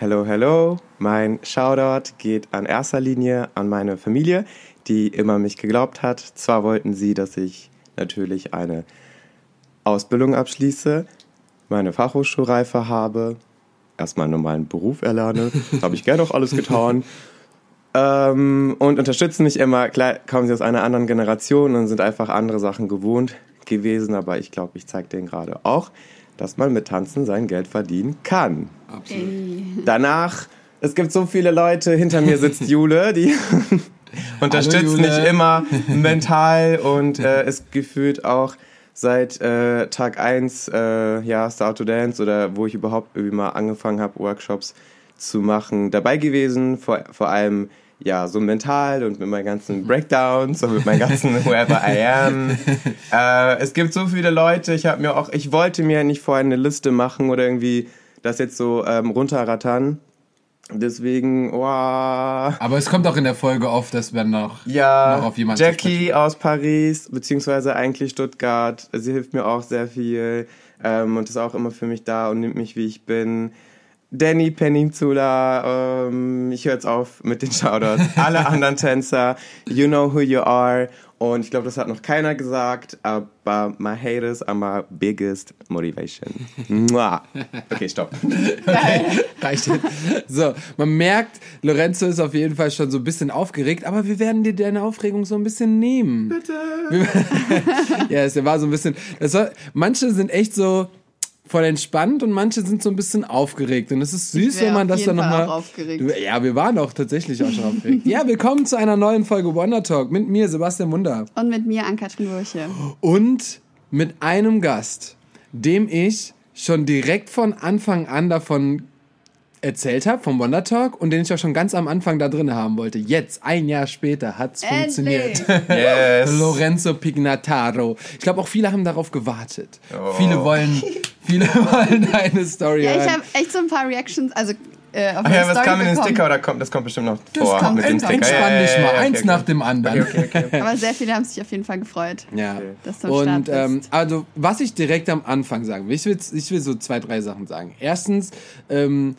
Hello, hello. Mein Shoutout geht an erster Linie an meine Familie, die immer mich geglaubt hat. Zwar wollten sie, dass ich natürlich eine Ausbildung abschließe, meine Fachhochschulreife habe, erstmal einen normalen Beruf erlerne. Das habe ich gerne auch alles getan. Ähm, und unterstützen mich immer. Klar kommen sie aus einer anderen Generation und sind einfach andere Sachen gewohnt gewesen, aber ich glaube, ich zeige denen gerade auch, dass man mit Tanzen sein Geld verdienen kann. Absolut. Danach, es gibt so viele Leute, hinter mir sitzt Jule, die unterstützt Jule. mich immer mental und äh, ist gefühlt auch seit äh, Tag 1, äh, ja, Start to Dance oder wo ich überhaupt irgendwie mal angefangen habe, Workshops zu machen, dabei gewesen. Vor, vor allem, ja, so mental und mit meinen ganzen Breakdowns und mit meinen ganzen Whoever I am. Äh, es gibt so viele Leute, ich habe mir auch, ich wollte mir nicht vorher eine Liste machen oder irgendwie das jetzt so ähm, runterrattern. Deswegen, oh, Aber es kommt auch in der Folge oft, dass wir noch, ja, noch auf jemanden Jackie aus Paris, beziehungsweise eigentlich Stuttgart. Sie hilft mir auch sehr viel ähm, und ist auch immer für mich da und nimmt mich, wie ich bin. Danny Peninsula, ähm, ich höre jetzt auf mit den Shoutouts. Alle anderen Tänzer, you know who you are. Und ich glaube, das hat noch keiner gesagt, aber my haters are my biggest motivation. Mua. Okay, stopp. Reicht jetzt. So, man merkt, Lorenzo ist auf jeden Fall schon so ein bisschen aufgeregt, aber wir werden dir deine Aufregung so ein bisschen nehmen. Bitte. ja, es war so ein bisschen. Das war, manche sind echt so voll entspannt und manche sind so ein bisschen aufgeregt. Und es ist süß, wenn man das dann nochmal. Ja, wir waren auch tatsächlich auch schon aufgeregt. Ja, willkommen zu einer neuen Folge Wonder Talk mit mir, Sebastian Wunder. Und mit mir, Ann-Kathrin Burche. Und mit einem Gast, dem ich schon direkt von Anfang an davon erzählt habe, vom Wonder Talk und den ich auch schon ganz am Anfang da drin haben wollte. Jetzt, ein Jahr später, hat's funktioniert. Yes. Lorenzo Pignataro. Ich glaube, auch viele haben darauf gewartet. Oh. Viele wollen, viele wollen eine Story Ja, ich habe echt so ein paar Reactions, also äh, auf Ach ja, was kam in den. Sticker oder kommt, das kommt bestimmt noch Das vor kommt, mit dem Sticker. entspann dich Ja, ja, mal, ja, eins okay, nach okay. dem anderen. Okay, okay, okay. Aber sehr viele haben sich auf jeden Fall gefreut, Ja. dass du am Start Und bist. ähm, also, was ich direkt am Anfang sagen will, ich will, ich will so zwei, drei Sachen sagen. Erstens, ähm,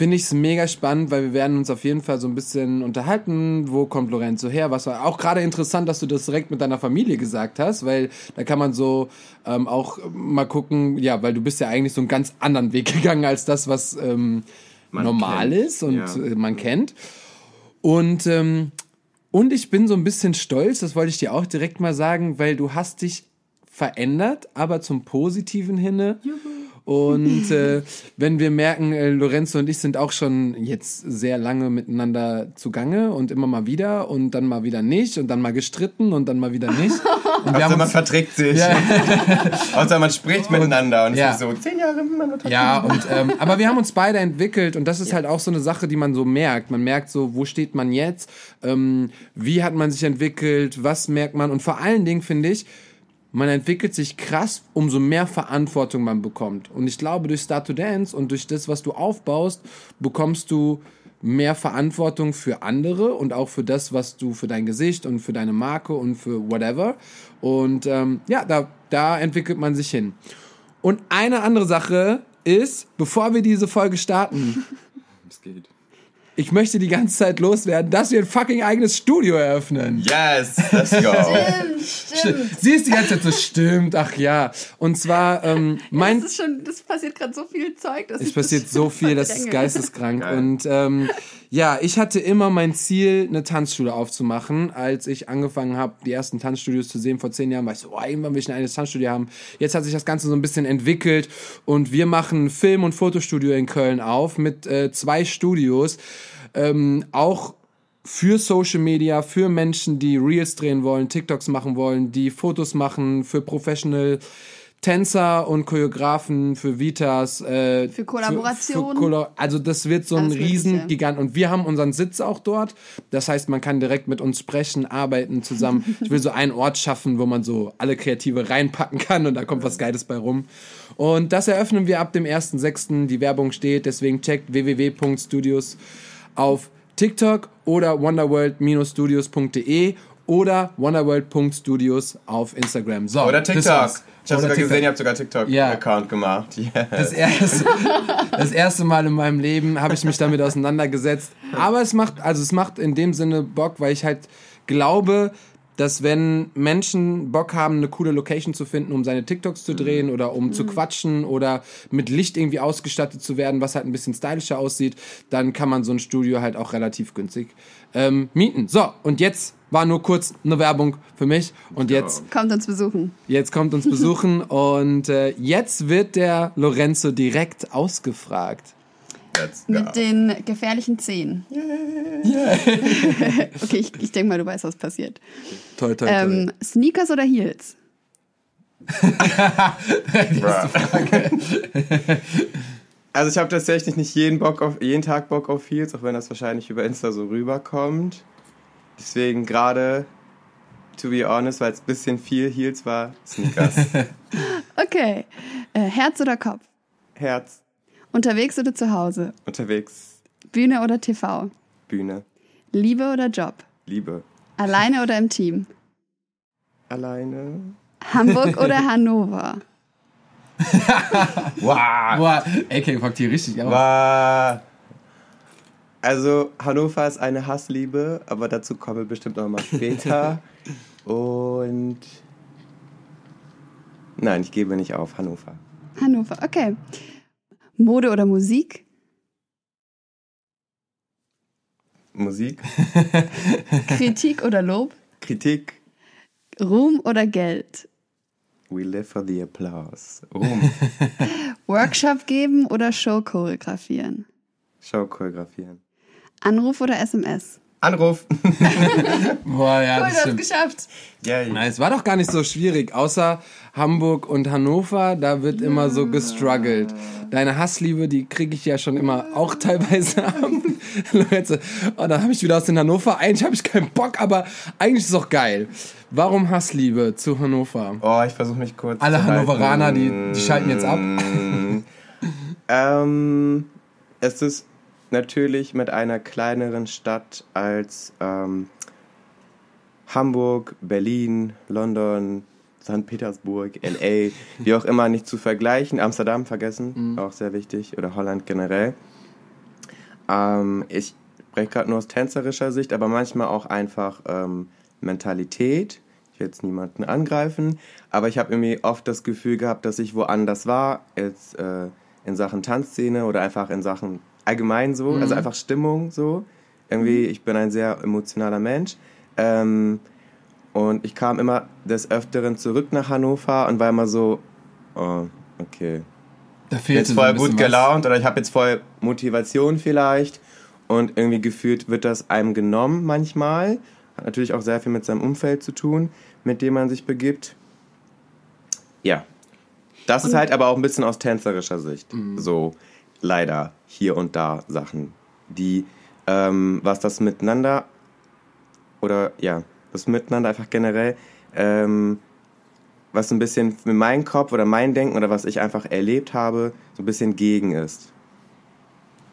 finde ich es mega spannend, weil wir werden uns auf jeden Fall so ein bisschen unterhalten, wo kommt Lorenzo her, was war auch gerade interessant, dass du das direkt mit deiner Familie gesagt hast, weil da kann man so ähm, auch mal gucken, ja, weil du bist ja eigentlich so einen ganz anderen Weg gegangen als das, was ähm, normal kennt, ist und ja. äh, man kennt. Und ähm, und ich bin so ein bisschen stolz, das wollte ich dir auch direkt mal sagen, weil du hast dich verändert, aber zum Positiven hinne. Und äh, wenn wir merken, äh, Lorenzo und ich sind auch schon jetzt sehr lange miteinander zugange und immer mal wieder und dann mal wieder nicht und dann mal gestritten und dann mal wieder nicht. Und wir Außer haben man verträgt sich. Ja. Außer man spricht miteinander und ja. es ist so zehn Jahre miteinander. Ja, und ähm, aber wir haben uns beide entwickelt und das ist halt auch so eine Sache, die man so merkt. Man merkt so, wo steht man jetzt, ähm, wie hat man sich entwickelt, was merkt man und vor allen Dingen finde ich, man entwickelt sich krass, umso mehr Verantwortung man bekommt. Und ich glaube, durch Start to Dance und durch das, was du aufbaust, bekommst du mehr Verantwortung für andere und auch für das, was du für dein Gesicht und für deine Marke und für whatever. Und ähm, ja, da, da entwickelt man sich hin. Und eine andere Sache ist, bevor wir diese Folge starten, Es geht. Ich möchte die ganze Zeit loswerden, dass wir ein fucking eigenes Studio eröffnen. Yes, let's go. Stimmt. Sie ist die ganze Zeit so, stimmt, ach ja. Und zwar, ähm, mein, Das ist schon, das passiert gerade so viel Zeug, dass es ich passiert das so viel, das ist geisteskrank. Geil. Und ähm, ja, ich hatte immer mein Ziel, eine Tanzschule aufzumachen. Als ich angefangen habe, die ersten Tanzstudios zu sehen vor zehn Jahren, war ich so, oh, irgendwann will ich ein eigenes Tanzstudio haben. Jetzt hat sich das Ganze so ein bisschen entwickelt und wir machen Film- und Fotostudio in Köln auf mit äh, zwei Studios. Ähm, auch für Social Media, für Menschen, die Reels drehen wollen, TikToks machen wollen, die Fotos machen, für Professional Tänzer und Choreografen, für Vitas, äh, Für Kollaboration. für Kolla- also das wird so ein Alles Mögliche. riesen Gigant und wir haben unseren Sitz auch dort. Das heißt, man kann direkt mit uns sprechen, arbeiten zusammen. Ich will so einen Ort schaffen, wo man so alle Kreative reinpacken kann und da kommt was Geiles bei rum. Und das eröffnen wir ab dem 1.6. Die Werbung steht, deswegen checkt www.studios auf TikTok oder wonderworld-studios.de oder wonderworld.studios auf Instagram. So, Oder das TikTok. Ich habe sogar TikTok. gesehen, ihr habt sogar TikTok-Account Ja. gemacht. Yes. Das erste, das erste Mal in meinem Leben habe ich mich damit auseinandergesetzt. Aber es macht, also es macht in dem Sinne Bock, weil ich halt glaube, dass wenn Menschen Bock haben, eine coole Location zu finden, um seine TikToks zu drehen oder um zu quatschen oder mit Licht irgendwie ausgestattet zu werden, was halt ein bisschen stylischer aussieht, dann kann man so ein Studio halt auch relativ günstig ähm, mieten. So, und jetzt war nur kurz eine Werbung für mich und jetzt Kommt uns besuchen. Jetzt kommt uns besuchen und äh, jetzt wird der Lorenzo direkt ausgefragt. Let's go. Mit den gefährlichen Zehen. okay, ich, ich denke mal, du weißt, was passiert. Toll, toll, toll. Ähm, Sneakers oder Heels? Also ich habe tatsächlich nicht jeden, Bock auf, jeden Tag Bock auf Heels, auch wenn das wahrscheinlich über Insta so rüberkommt. Deswegen gerade, to be honest, weil es ein bisschen viel Heels war, Sneakers. Okay. Äh, Herz oder Kopf? Herz, Unterwegs oder zu Hause? unterwegs, Bühne oder TV? Bühne, Liebe oder Job? Liebe, Alleine oder im Team? alleine. Hamburg oder Hannover? Wow! Boah, AK packt hier richtig auf. wow. Also Hannover ist eine Hassliebe, aber dazu kommen wir bestimmt noch mal später. Und nein, ich gebe nicht auf Hannover. Hannover, okay. Mode oder Musik? Musik, Kritik oder Lob? Kritik, Ruhm oder Geld? we live for the applause. Ruhm, Workshop geben oder Show choreografieren? Show choreografieren. Anruf oder SMS? Anruf. Boah, ja, das stimmt. geschafft. Yay. Na, es war doch gar nicht so schwierig, außer Hamburg und Hannover, da wird immer so gestruggelt. Deine Hassliebe, die kriege ich ja schon immer auch teilweise ab. Leute, oh, dann habe ich wieder aus den Hannover. Eigentlich habe ich keinen Bock, aber eigentlich ist es auch geil. Warum Hassliebe zu Hannover? Oh, ich versuche mich kurz. Alle zu Hannoveraner, die- die schalten jetzt ab. ähm, es ist natürlich mit einer kleineren Stadt als ähm, Hamburg, Berlin, London, St. Petersburg, LA, wie auch immer, nicht zu vergleichen. Amsterdam vergessen, auch sehr wichtig, oder Holland generell. Ähm, ich spreche gerade nur aus tänzerischer Sicht, aber manchmal auch einfach ähm, Mentalität. Ich will jetzt niemanden angreifen, aber ich habe irgendwie oft das Gefühl gehabt, dass ich woanders war, jetzt äh, in Sachen Tanzszene oder einfach in Sachen allgemein so, also einfach Stimmung so. Irgendwie, ich bin ein sehr emotionaler Mensch. Ähm, und ich kam immer des Öfteren zurück nach Hannover und war immer so, oh, okay, Da fehlt jetzt voll gut gelaunt oder ich habe jetzt voll Motivation vielleicht und irgendwie gefühlt wird das einem genommen manchmal. Hat natürlich auch sehr viel mit seinem Umfeld zu tun, mit dem man sich begibt. Ja. Das ist halt aber auch ein bisschen aus tänzerischer Sicht. So leider hier und da Sachen, die, ähm, was das miteinander oder ja, das Miteinander einfach generell, ähm, was so ein bisschen mit meinem Kopf oder mein Denken oder was ich einfach erlebt habe, so ein bisschen gegen ist.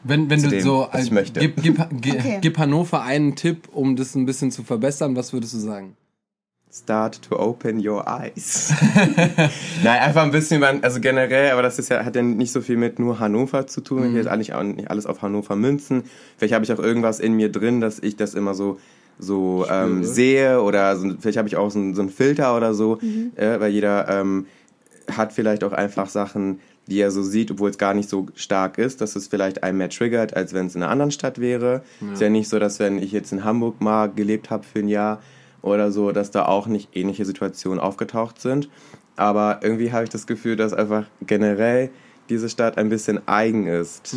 Wenn, wenn zu du dem, so. Gib, gib, gib, Okay. gib Hannover einen Tipp, um das ein bisschen zu verbessern. Was würdest du sagen? Start to open your eyes. Nein, einfach ein bisschen, man- also generell, aber das ist ja, hat ja nicht so viel mit nur Hannover zu tun. Ich will jetzt eigentlich auch nicht alles auf Hannover münzen. Vielleicht habe ich auch irgendwas in mir drin, dass ich das immer so so ähm, sehe oder so, vielleicht habe ich auch so, einen- so einen Filter oder so, äh, weil jeder ähm, hat vielleicht auch einfach Sachen, die er so sieht, obwohl es gar nicht so stark ist, dass es vielleicht einen mehr triggert, als wenn es in einer anderen Stadt wäre. Ist ja nicht so, dass wenn ich jetzt in Hamburg mal gelebt habe für ein Jahr oder so, dass da auch nicht ähnliche Situationen aufgetaucht sind. Aber irgendwie habe ich das Gefühl, dass einfach generell diese Stadt ein bisschen eigen ist.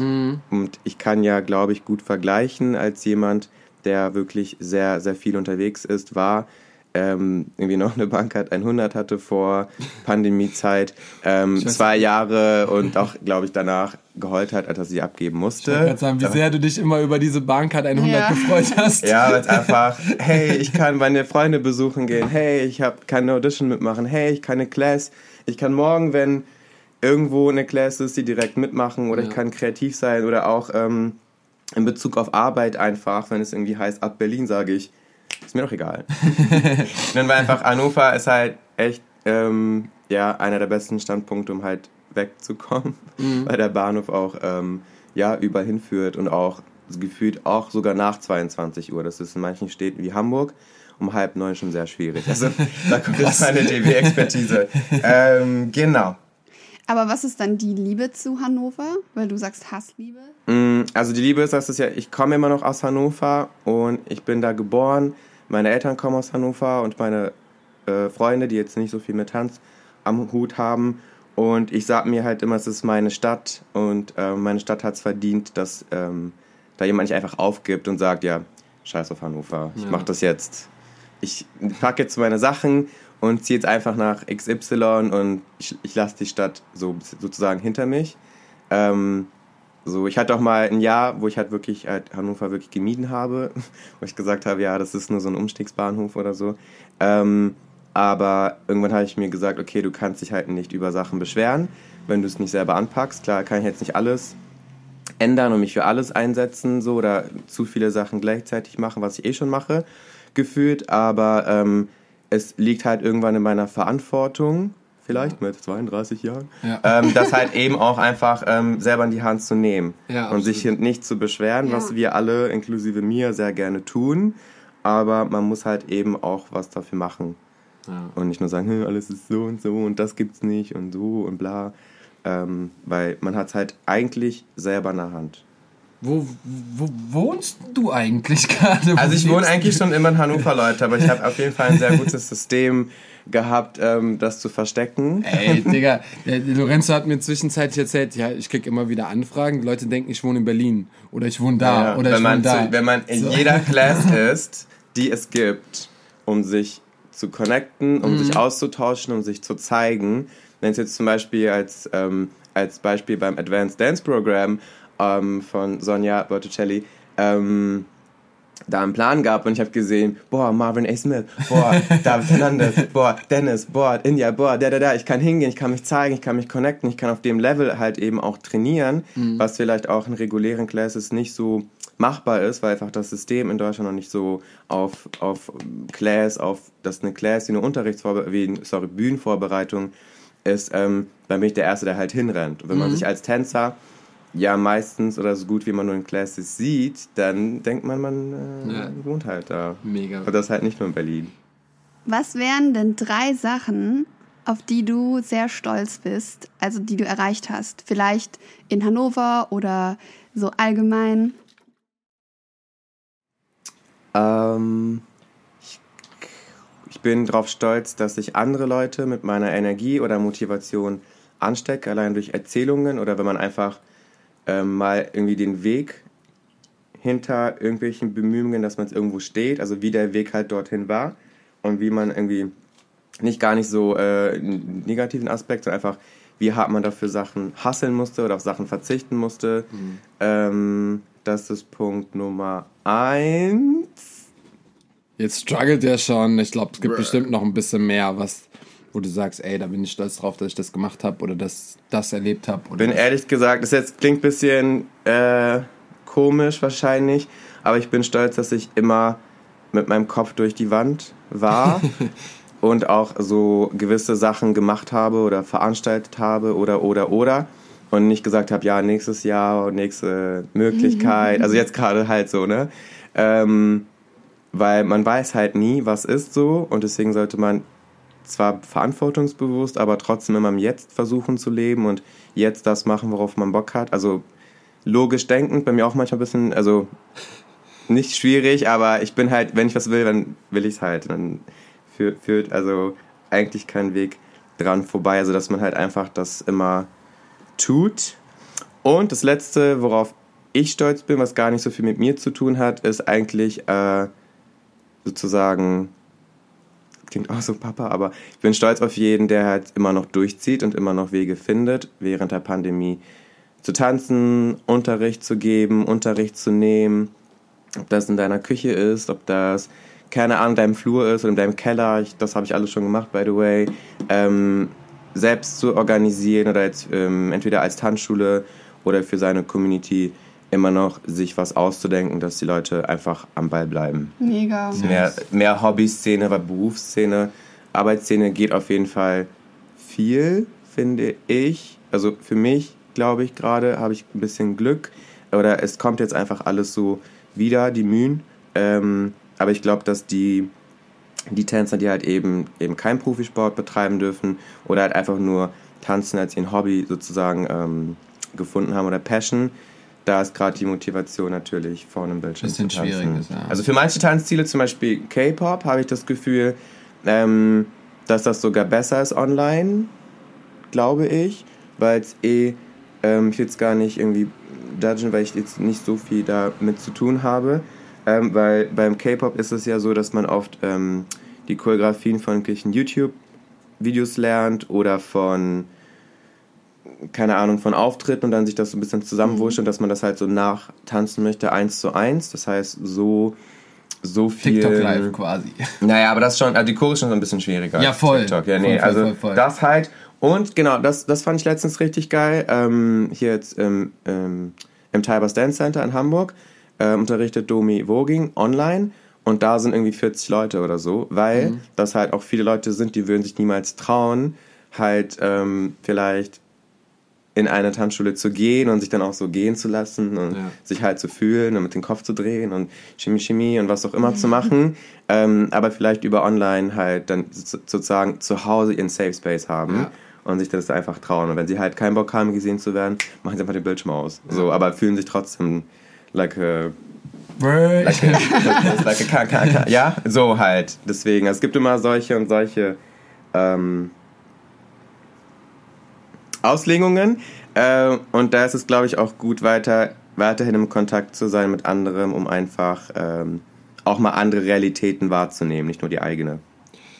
Und ich kann ja, glaube ich, gut vergleichen als jemand, der wirklich sehr, sehr viel unterwegs ist, war, ähm, irgendwie noch eine Bankart 100 hatte vor Pandemiezeit, ähm, zwei Jahre und auch, glaube ich, danach geheult hat, als er sie abgeben Ich musste. gerade sagen, wie sehr du dich immer über diese Bahncard 100 Ja. gefreut hast. Ja, weil es einfach, hey, ich kann meine Freunde besuchen gehen, hey, ich habe keine Audition mitmachen, hey, ich kann eine Class, ich kann morgen, wenn irgendwo eine Class ist, die direkt mitmachen oder Ja. ich kann kreativ sein oder auch ähm, in Bezug auf Arbeit einfach, wenn es irgendwie heißt, ab Berlin sage ich, ist mir doch egal. dann war einfach, Hannover ist halt echt, ähm, ja, einer der besten Standpunkte, um halt wegzukommen, mhm. weil der Bahnhof auch, ähm, ja, überall hinführt und auch gefühlt auch sogar nach 22 Uhr. Das ist in manchen Städten wie Hamburg um halb neun schon sehr schwierig. Also da kommt jetzt meine DB-Expertise. ähm, genau. Aber was ist dann die Liebe zu Hannover? Weil du sagst Hassliebe. Mm, also die Liebe ist, das ist ja, ich komme immer noch aus Hannover und ich bin da geboren. Meine Eltern kommen aus Hannover und meine äh, Freunde, die jetzt nicht so viel mit Tanz am Hut haben. Und ich sag mir halt immer, es ist meine Stadt und äh, meine Stadt hat es verdient, dass ähm, da jemand nicht einfach aufgibt und sagt, ja, scheiß auf Hannover, ich ja. mach das jetzt. Ich packe jetzt meine Sachen und ziehe jetzt einfach nach XY und ich, ich lasse die Stadt so sozusagen hinter mich. Ähm, so, ich hatte auch mal ein Jahr, wo ich halt wirklich halt Hannover wirklich gemieden habe, wo ich gesagt habe, ja, das ist nur so ein Umstiegsbahnhof oder so. Ähm, aber irgendwann habe ich mir gesagt, okay, du kannst dich halt nicht über Sachen beschweren, wenn du es nicht selber anpackst. Klar, kann ich jetzt nicht alles ändern und mich für alles einsetzen, so oder zu viele Sachen gleichzeitig machen, was ich eh schon mache, gefühlt. Aber ähm, es liegt halt irgendwann in meiner Verantwortung, vielleicht mit 32 Jahren, ja. ähm, das halt eben auch einfach ähm, selber in die Hand zu nehmen ja, und sich nicht zu beschweren, ja. was wir alle, inklusive mir, sehr gerne tun. Aber man muss halt eben auch was dafür machen. Und nicht nur sagen, alles ist so und so und das gibt's nicht und so und bla. Ähm, weil man hat es halt eigentlich selber in der Hand. Wo, wo wohnst du eigentlich gerade? Also ich wohne eigentlich schon immer in Hannover, Leute, aber ich habe auf jeden Fall ein sehr gutes System gehabt, ähm, das zu verstecken. Ey, Digga, der Lorenzo hat mir zwischenzeitlich erzählt, ja, ich krieg immer wieder Anfragen, die Leute denken, ich wohne in Berlin oder ich wohne da ja, oder ich wohne da. Zu, wenn man in so. jeder Class ist, die es gibt, um sich zu connecten, um mhm. sich auszutauschen, um sich zu zeigen, wenn es jetzt zum Beispiel als, ähm, als Beispiel beim Advanced Dance Program ähm, von Sonja Botticelli ähm, da einen Plan gab und ich habe gesehen, boah, Marvin A. Smith, boah, David Fernandez, boah, Dennis, boah, India, boah, da, da, da, ich kann hingehen, ich kann mich zeigen, ich kann mich connecten, ich kann auf dem Level halt eben auch trainieren, mhm. was vielleicht auch in regulären Classes nicht so machbar ist, weil einfach das System in Deutschland noch nicht so auf, auf Class, auf, das eine Class, wie eine Unterrichtsvorbereitung, sorry, Bühnenvorbereitung ist, ähm, dann bin ich der Erste, der halt hinrennt. Und wenn mhm. man sich als Tänzer ja meistens oder so gut wie man nur in Classes sieht, dann denkt man, man äh, ja. wohnt halt da. Mega. Und das halt nicht nur in Berlin. Was wären denn drei Sachen, auf die du sehr stolz bist, also die du erreicht hast? Vielleicht in Hannover oder so allgemein? Ähm, ich bin darauf stolz, dass ich andere Leute mit meiner Energie oder Motivation anstecke, allein durch Erzählungen oder wenn man einfach ähm, mal irgendwie den Weg hinter irgendwelchen Bemühungen, dass man es irgendwo steht, also wie der Weg halt dorthin war und wie man irgendwie nicht gar nicht so äh, einen negativen Aspekt, sondern einfach, wie hart man dafür Sachen hasseln musste oder auf Sachen verzichten musste. Mhm. Ähm, das ist Punkt Nummer eins. Jetzt struggelt er schon. Ich glaube, es gibt Bruh. bestimmt noch ein bisschen mehr, was, wo du sagst, ey, da bin ich stolz drauf, dass ich das gemacht habe oder das, das erlebt habe. Bin ehrlich gesagt, das jetzt klingt ein bisschen äh, komisch wahrscheinlich, aber ich bin stolz, dass ich immer mit meinem Kopf durch die Wand war und auch so gewisse Sachen gemacht habe oder veranstaltet habe oder oder oder und nicht gesagt habe, ja, nächstes Jahr und nächste Möglichkeit. also jetzt gerade halt so, ne? Ähm, weil man weiß halt nie, was ist so und deswegen sollte man zwar verantwortungsbewusst, aber trotzdem immer im Jetzt versuchen zu leben und jetzt das machen, worauf man Bock hat. Also logisch denkend, bei mir auch manchmal ein bisschen, also nicht schwierig, aber ich bin halt, wenn ich was will, dann will ich es halt. Dann führt also eigentlich kein Weg dran vorbei, also dass man halt einfach das immer tut. Und das Letzte, worauf ich stolz bin, was gar nicht so viel mit mir zu tun hat, ist eigentlich äh, sozusagen, klingt auch so Papa, aber ich bin stolz auf jeden, der halt immer noch durchzieht und immer noch Wege findet, während der Pandemie zu tanzen, Unterricht zu geben, Unterricht zu nehmen, ob das in deiner Küche ist, ob das, keine Ahnung, in deinem Flur ist oder in deinem Keller, ich, das habe ich alles schon gemacht, by the way, ähm, selbst zu organisieren oder jetzt ähm, entweder als Tanzschule oder für seine Community immer noch sich was auszudenken, dass die Leute einfach am Ball bleiben. Mega. Mehr, mehr Hobby-Szene, aber Berufsszene, Arbeitsszene geht auf jeden Fall viel, finde ich. Also für mich, glaube ich, gerade habe ich ein bisschen Glück. Oder es kommt jetzt einfach alles so wieder, die Mühen. Ähm, aber ich glaube, dass die, die Tänzer, die halt eben, eben keinen Profisport betreiben dürfen oder halt einfach nur tanzen als ihr Hobby sozusagen ähm, gefunden haben oder Passion, da ist gerade die Motivation natürlich vor einem Bildschirm Bisschen schwierig ist, ja. Also für manche Tanzstile, zum Beispiel K-Pop, habe ich das Gefühl, ähm, dass das sogar besser ist online, glaube ich, weil es eh, ähm, ich will jetzt gar nicht irgendwie judgen, weil ich jetzt nicht so viel damit zu tun habe, ähm, weil beim K-Pop ist es ja so, dass man oft ähm, die Choreografien von irgendwelchen YouTube-Videos lernt oder von keine Ahnung, von Auftritten und dann sich das so ein bisschen zusammenwurscht und dass man das halt so nachtanzen möchte, eins zu eins. Das heißt, so, so viel. TikTok live quasi. Naja, aber das schon, also die Chore ist schon so ein bisschen schwieriger. Ja, voll. TikTok. Ja, nee, Voll, voll, also voll, voll. das halt. Und genau, das, das fand ich letztens richtig geil. Ähm, hier jetzt im, im, im Tibers Dance Center in Hamburg äh, unterrichtet Domi Voging online. Und da sind irgendwie 40 Leute oder so, weil Mhm. das halt auch viele Leute sind, die würden sich niemals trauen, halt ähm, vielleicht in eine Tanzschule zu gehen und sich dann auch so gehen zu lassen und Ja. sich halt zu fühlen und mit dem Kopf zu drehen und Chemie, Chemie und was auch immer zu machen, ähm, aber vielleicht über online halt dann so- sozusagen zu Hause ihren Safe Space haben Ja. und sich das einfach trauen. Und wenn sie halt keinen Bock haben, gesehen zu werden, machen sie einfach den Bildschirm aus. So, aber fühlen sich trotzdem like a like a, like a KKK. Ja, so halt. Deswegen, es gibt immer solche und solche ähm, Auslegungen. Äh, und da ist es, glaube ich, auch gut, weiter, weiterhin im Kontakt zu sein mit anderem, um einfach ähm, auch mal andere Realitäten wahrzunehmen, nicht nur die eigene.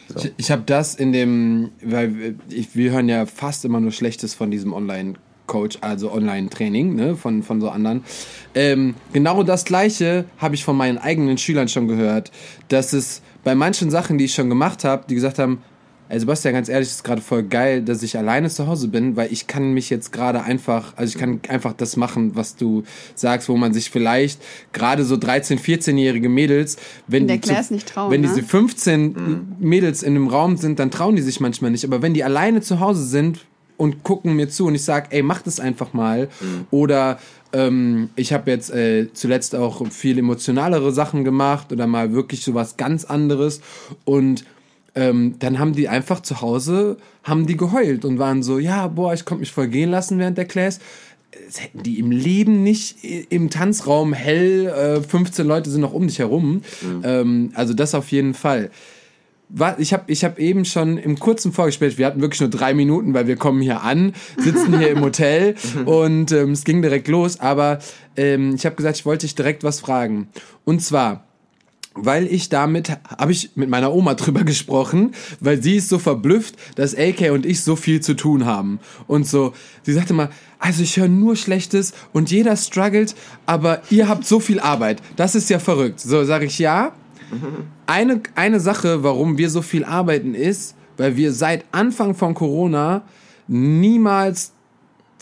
So. Ich, ich habe das in dem, weil ich, wir hören ja fast immer nur Schlechtes von diesem Online-Coach, also Online-Training, ne, von, von so anderen. Ähm, genau das Gleiche habe ich von meinen eigenen Schülern schon gehört, dass es bei manchen Sachen, die ich schon gemacht habe, die gesagt haben, ey Sebastian, ganz ehrlich, es ist gerade voll geil, dass ich alleine zu Hause bin, weil ich kann mich jetzt gerade einfach, also ich kann einfach das machen, was du sagst, wo man sich vielleicht gerade so 13-, 14-jährige Mädels, wenn Der die zu, trauen, wenn ne? diese 15 Mädels in einem Raum sind, dann trauen die sich manchmal nicht. Aber wenn die alleine zu Hause sind und gucken mir zu und ich sage, ey, mach das einfach mal. Oder ähm, ich habe jetzt äh, zuletzt auch viel emotionalere Sachen gemacht oder mal wirklich so was ganz anderes. Und ähm, dann haben die einfach zu Hause, haben die geheult und waren so, ja, boah, ich konnte mich voll gehen lassen während der Class. Das hätten die im Leben nicht im Tanzraum hell, äh, 15 Leute sind noch um dich herum. Ähm, also das auf jeden Fall. Ich habe ich hab eben schon im kurzen Vorgespräch, wir hatten wirklich nur drei Minuten, weil wir kommen hier an, sitzen hier im Hotel und ähm, es ging direkt los. Aber ähm, ich habe gesagt, ich wollte dich direkt was fragen. Und zwar, weil ich damit, habe ich mit meiner Oma drüber gesprochen, weil sie ist so verblüfft, dass AK und ich so viel zu tun haben. Und so, sie sagte mal, also ich höre nur Schlechtes und jeder struggelt, aber ihr habt so viel Arbeit. Das ist ja verrückt. So sage ich ja. Eine, eine Sache, warum wir so viel arbeiten, ist, weil wir seit Anfang von Corona niemals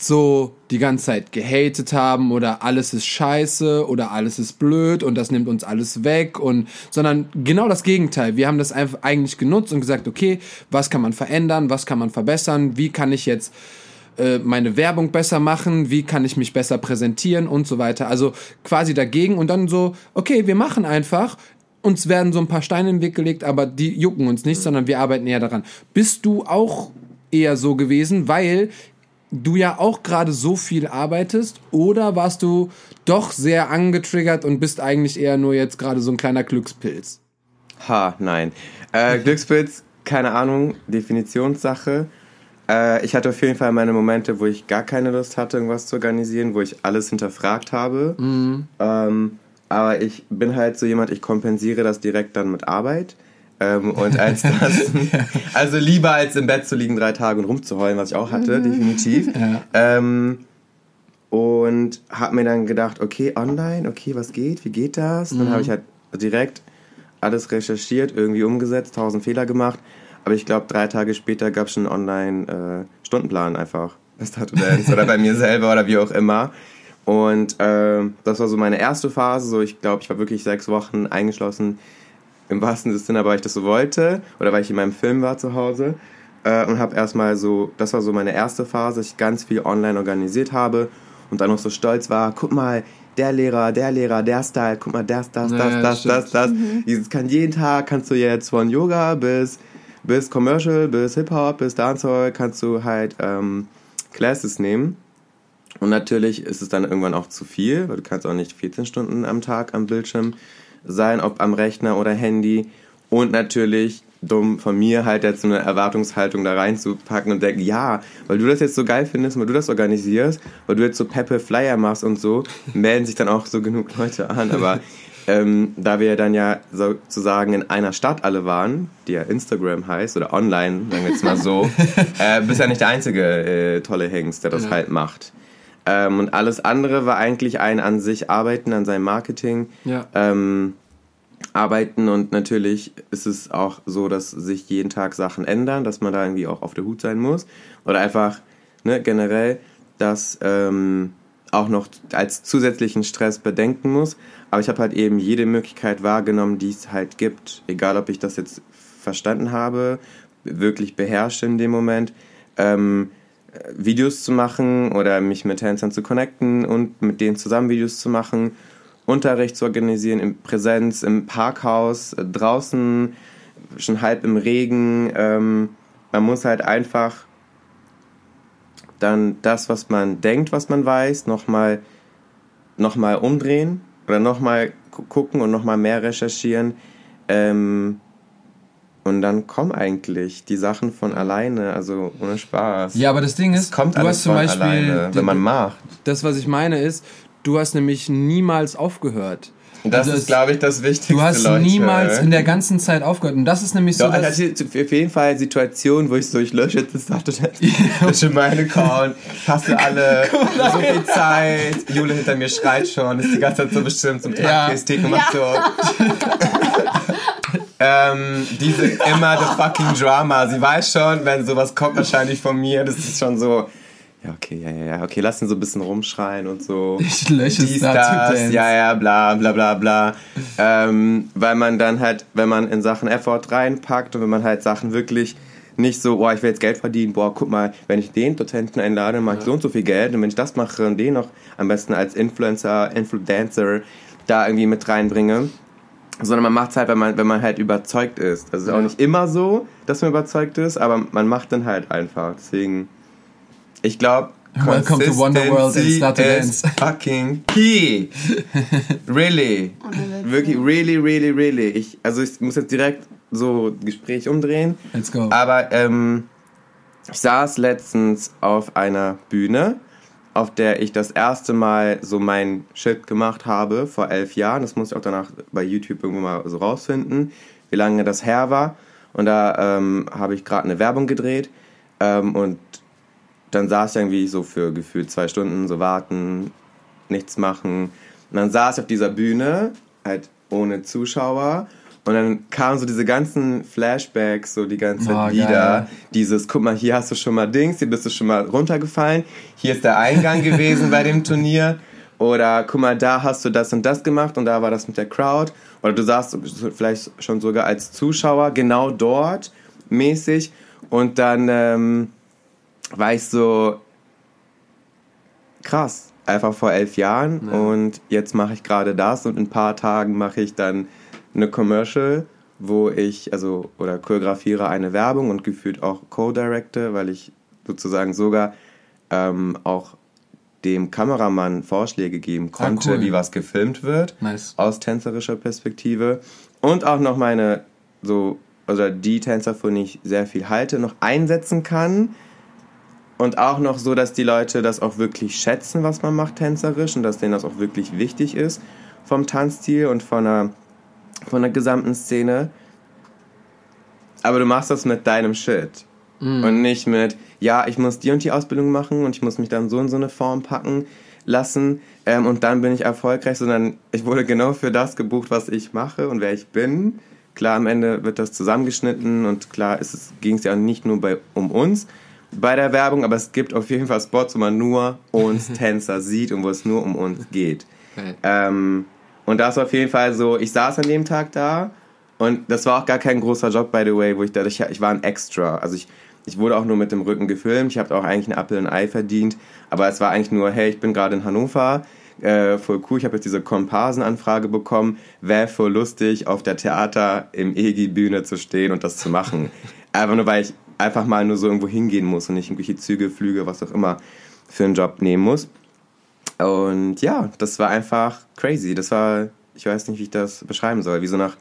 so die ganze Zeit gehatet haben oder alles ist scheiße oder alles ist blöd und das nimmt uns alles weg und sondern genau das Gegenteil. Wir haben das einfach eigentlich genutzt und gesagt, okay, was kann man verändern, was kann man verbessern, wie kann ich jetzt äh, meine Werbung besser machen, wie kann ich mich besser präsentieren und so weiter. Also quasi dagegen und dann so, okay, wir machen einfach. Uns werden so ein paar Steine in den Weg gelegt, aber die jucken uns nicht, sondern wir arbeiten eher daran. Bist du auch eher so gewesen, weil du ja auch gerade so viel arbeitest oder warst du doch sehr angetriggert und bist eigentlich eher nur jetzt gerade so ein kleiner Glückspilz? Ha, nein. Äh, Glückspilz, keine Ahnung, Definitionssache. Äh, ich hatte auf jeden Fall meine Momente, wo ich gar keine Lust hatte, irgendwas zu organisieren, wo ich alles hinterfragt habe. Ähm, aber ich bin halt so jemand, ich kompensiere das direkt dann mit Arbeit. Ähm, und als das, also lieber als im Bett zu liegen drei Tage und rumzuheulen, was ich auch hatte, definitiv. Ähm, und habe mir dann gedacht, okay, online, okay, was geht, wie geht das? Dann habe ich halt direkt alles recherchiert, irgendwie umgesetzt, tausend Fehler gemacht. Aber ich glaube, drei Tage später gab es schon einen Online-Stundenplan einfach. Das Tattoo Dance oder bei mir selber oder wie auch immer. Und äh, das war so meine erste Phase. So, ich glaube, ich war wirklich sechs Wochen eingeschlossen, im wahrsten Sinne, weil ich das so wollte oder weil ich in meinem Film war zu Hause. Äh, und habe erstmal so, das war so meine erste Phase, ich ganz viel online organisiert habe und dann noch so stolz war, guck mal, der Lehrer, der Lehrer, der Style, guck mal, das, das, das, Ja, das, das, das. Dieses kann jeden Tag, kannst du jetzt von Yoga bis, bis Commercial, bis Hip-Hop, bis Dancehall, kannst du halt ähm, Classes nehmen. Und natürlich ist es dann irgendwann auch zu viel, weil du kannst auch nicht 14 Stunden am Tag am Bildschirm sein, ob am Rechner oder Handy. Und natürlich dumm von mir halt jetzt so eine Erwartungshaltung da reinzupacken und denken, ja, weil du das jetzt so geil findest, weil du das organisierst, weil du jetzt so Peppe Flyer machst und so, melden sich dann auch so genug Leute an. Aber ähm, da wir dann ja sozusagen in einer Stadt alle waren, die ja Instagram heißt, oder online, sagen wir jetzt mal so, äh, bist ja nicht der einzige äh, tolle Hengst, der das Ja. halt macht. Ähm, und alles andere war eigentlich ein an sich arbeiten, an seinem Marketing Ja. ähm, arbeiten und natürlich ist es auch so, dass sich jeden Tag Sachen ändern, dass man da irgendwie auch auf der Hut sein muss oder einfach ne, generell das ähm, auch noch als zusätzlichen Stress bedenken muss. Aber ich habe halt eben jede Möglichkeit wahrgenommen, die es halt gibt, egal ob ich das jetzt verstanden habe, wirklich beherrsche in dem Moment. Ähm, Videos zu machen oder mich mit Tänzern zu connecten und mit denen zusammen Videos zu machen, Unterricht zu organisieren in Präsenz, im Parkhaus, äh, draußen, schon halb im Regen. Ähm, man muss halt einfach dann das, was man denkt, was man weiß, nochmal noch mal umdrehen oder nochmal gucken und nochmal mehr recherchieren. Ähm, und dann kommen eigentlich die Sachen von alleine, also ohne Spaß. Ja, aber das Ding ist, Es kommt du hast zum Beispiel, alleine, wenn man macht. das, was ich meine, ist, du hast nämlich niemals aufgehört. Das Also ist, glaube ich, das Wichtigste, Du hast Leute. niemals in der ganzen Zeit aufgehört. Und das ist nämlich so, Doch, dass, also auf jeden Fall Situationen, wo ich so, ich lösche jetzt das dachte, lösche meinen Account, hast du alle so viel Zeit, Jule hinter mir schreit schon, ist die ganze Zeit so bestimmt zum Ja. Tagkästhek und macht so. ähm, diese immer the fucking Drama. Sie weiß schon, wenn sowas kommt wahrscheinlich von mir, das ist schon so. Ja, okay, ja, ja, ja, okay, lass ihn so ein bisschen rumschreien und so. Ich lösche Dies, das, Dance. ja, ja, bla, bla, bla, bla. Ähm, weil man dann halt, wenn man in Sachen Effort reinpackt und wenn man halt Sachen wirklich nicht so, boah, ich will jetzt Geld verdienen, boah, guck mal, wenn ich den Dozenten einlade, mache ich so und so viel Geld und wenn ich das mache und den noch am besten als Influencer, Influencer da irgendwie mit reinbringe, sondern man macht es halt, wenn man, wenn man halt überzeugt ist. Das ist auch Ja. nicht immer so, dass man überzeugt ist, aber man macht dann halt einfach. Deswegen, ich glaube, Welcome to Wonderworld and Start to is Dance. fucking key. really. Wirklich, really, really, really. Ich, also ich muss jetzt direkt so Gespräch umdrehen. Let's go. Aber ähm, ich saß letztens auf einer Bühne, auf der ich das erste Mal so mein Shit gemacht habe, vor elf Jahren. Das muss ich auch danach bei YouTube irgendwo mal so rausfinden, wie lange das her war. Und da ähm, habe ich gerade eine Werbung gedreht. Ähm, und dann saß ich irgendwie so für gefühlt zwei Stunden, so warten, nichts machen. Und dann saß ich auf dieser Bühne, halt ohne Zuschauer. Und dann kamen so diese ganzen Flashbacks, so die ganze Zeit Oh, wieder. geil. Dieses, guck mal, hier hast du schon mal Dings, hier bist du schon mal runtergefallen. Hier ist der Eingang gewesen bei dem Turnier. Oder guck mal, da hast du das und das gemacht und da war das mit der Crowd. Oder du saßt vielleicht schon sogar als Zuschauer genau dort mäßig. Und dann ähm, war ich so krass, einfach vor elf Jahren. Ja. Und jetzt mache ich gerade das und in ein paar Tagen mache ich dann eine Commercial, wo ich, also, oder choreografiere eine Werbung und gefühlt auch co-directe, weil ich sozusagen sogar ähm, auch dem Kameramann Vorschläge geben konnte, Ah, cool. wie was gefilmt wird Nice. aus tänzerischer Perspektive und auch noch meine so oder die Tänzer, von denen ich sehr viel halte, noch einsetzen kann und auch noch so, dass die Leute das auch wirklich schätzen, was man macht tänzerisch und dass denen das auch wirklich wichtig ist vom Tanzstil und von der von der gesamten Szene. Aber du machst das mit deinem Shit. Und nicht mit, ja, ich muss die und die Ausbildung machen und ich muss mich dann so in so eine Form packen lassen ähm, und dann bin ich erfolgreich, sondern ich wurde genau für das gebucht, was ich mache und wer ich bin. Klar, am Ende wird das zusammengeschnitten und klar ging es ja auch nicht nur bei, um uns bei der Werbung, aber es gibt auf jeden Fall Spots, wo man nur uns Tänzer sieht und wo es nur um uns geht. Geil. Ähm, und das war auf jeden Fall so, ich saß an dem Tag da und das war auch gar kein großer Job, by the way, wo ich da, ich, ich war ein Extra. Also ich, ich wurde auch nur mit dem Rücken gefilmt, ich habe auch eigentlich einen Apfel und ein Ei verdient, aber es war eigentlich nur, hey, ich bin gerade in Hannover, äh, voll cool, ich habe jetzt diese Komparsenanfrage bekommen, wäre voll lustig, auf der Theater im EGI-Bühne zu stehen und das zu machen. einfach nur, weil ich einfach mal nur so irgendwo hingehen muss und nicht irgendwelche Züge, Flüge, was auch immer für einen Job nehmen muss. Und ja, das war einfach crazy. Das war, ich weiß nicht, wie ich das beschreiben soll, wie so nach,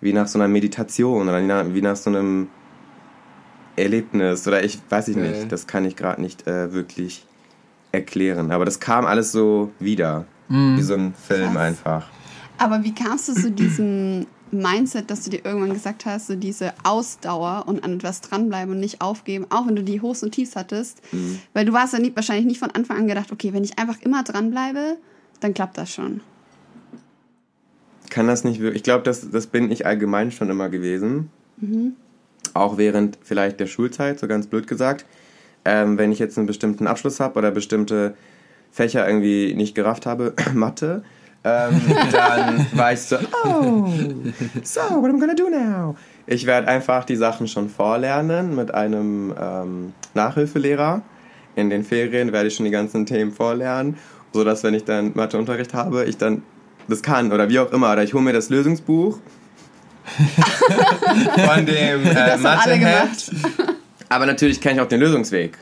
wie nach so einer Meditation oder wie nach, so einem Erlebnis oder ich weiß ich nicht. Das kann ich gerade nicht äh, wirklich erklären. Aber das kam alles so wieder, wie so ein Film Krass. einfach. Aber wie kamst du zu diesem Mindset, dass du dir irgendwann gesagt hast, so diese Ausdauer und an etwas dranbleiben und nicht aufgeben, auch wenn du die Hochs und Tiefs hattest? Weil du warst ja nicht, wahrscheinlich nicht von Anfang an gedacht, okay, wenn ich einfach immer dranbleibe, dann klappt das schon. kann das nicht wirklich. Ich glaube, das, das bin ich allgemein schon immer gewesen. Auch während vielleicht der Schulzeit, so ganz blöd gesagt. Ähm, wenn ich jetzt einen bestimmten Abschluss habe oder bestimmte Fächer irgendwie nicht gerafft habe, Mathe, ähm, dann war ich so, oh, so, what am I gonna do now? Ich werde einfach die Sachen schon vorlernen mit einem ähm, Nachhilfelehrer. In den Ferien werde ich schon die ganzen Themen vorlernen, sodass, wenn ich dann Matheunterricht habe, ich dann das kann oder wie auch immer. Oder ich hole mir das Lösungsbuch von dem äh, Das haben alle Matheheft. Aber natürlich kenne ich auch den Lösungsweg.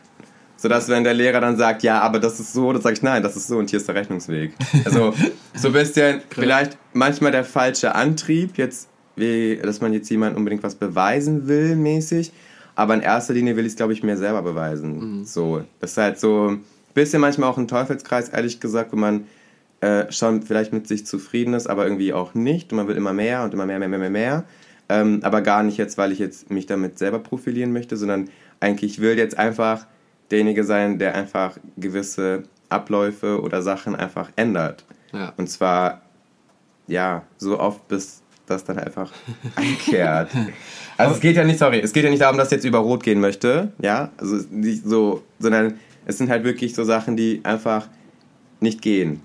Sodass, wenn der Lehrer dann sagt, ja, aber das ist so, dann sage ich, nein, das ist so und hier ist der Rechnungsweg. Also, so ein bisschen, vielleicht manchmal der falsche Antrieb, jetzt, wie, dass man jetzt jemand unbedingt was beweisen will, mäßig. Aber in erster Linie will ich es, glaube ich, mir selber beweisen. So, das ist halt so ein bisschen manchmal auch ein Teufelskreis, ehrlich gesagt, wo man äh, schon vielleicht mit sich zufrieden ist, aber irgendwie auch nicht. Und man will immer mehr und immer mehr, mehr, mehr, mehr, mehr. Ähm, aber gar nicht jetzt, weil ich jetzt mich damit selber profilieren möchte, sondern eigentlich ich will jetzt einfach derjenige sein, der einfach gewisse Abläufe oder Sachen einfach ändert. Ja. Und zwar, ja, so oft, bis das dann einfach einkehrt. Also es geht ja nicht, sorry, es geht ja nicht darum, dass ich jetzt über Rot gehen möchte, ja, also nicht so, sondern es sind halt wirklich so Sachen, die einfach nicht gehen.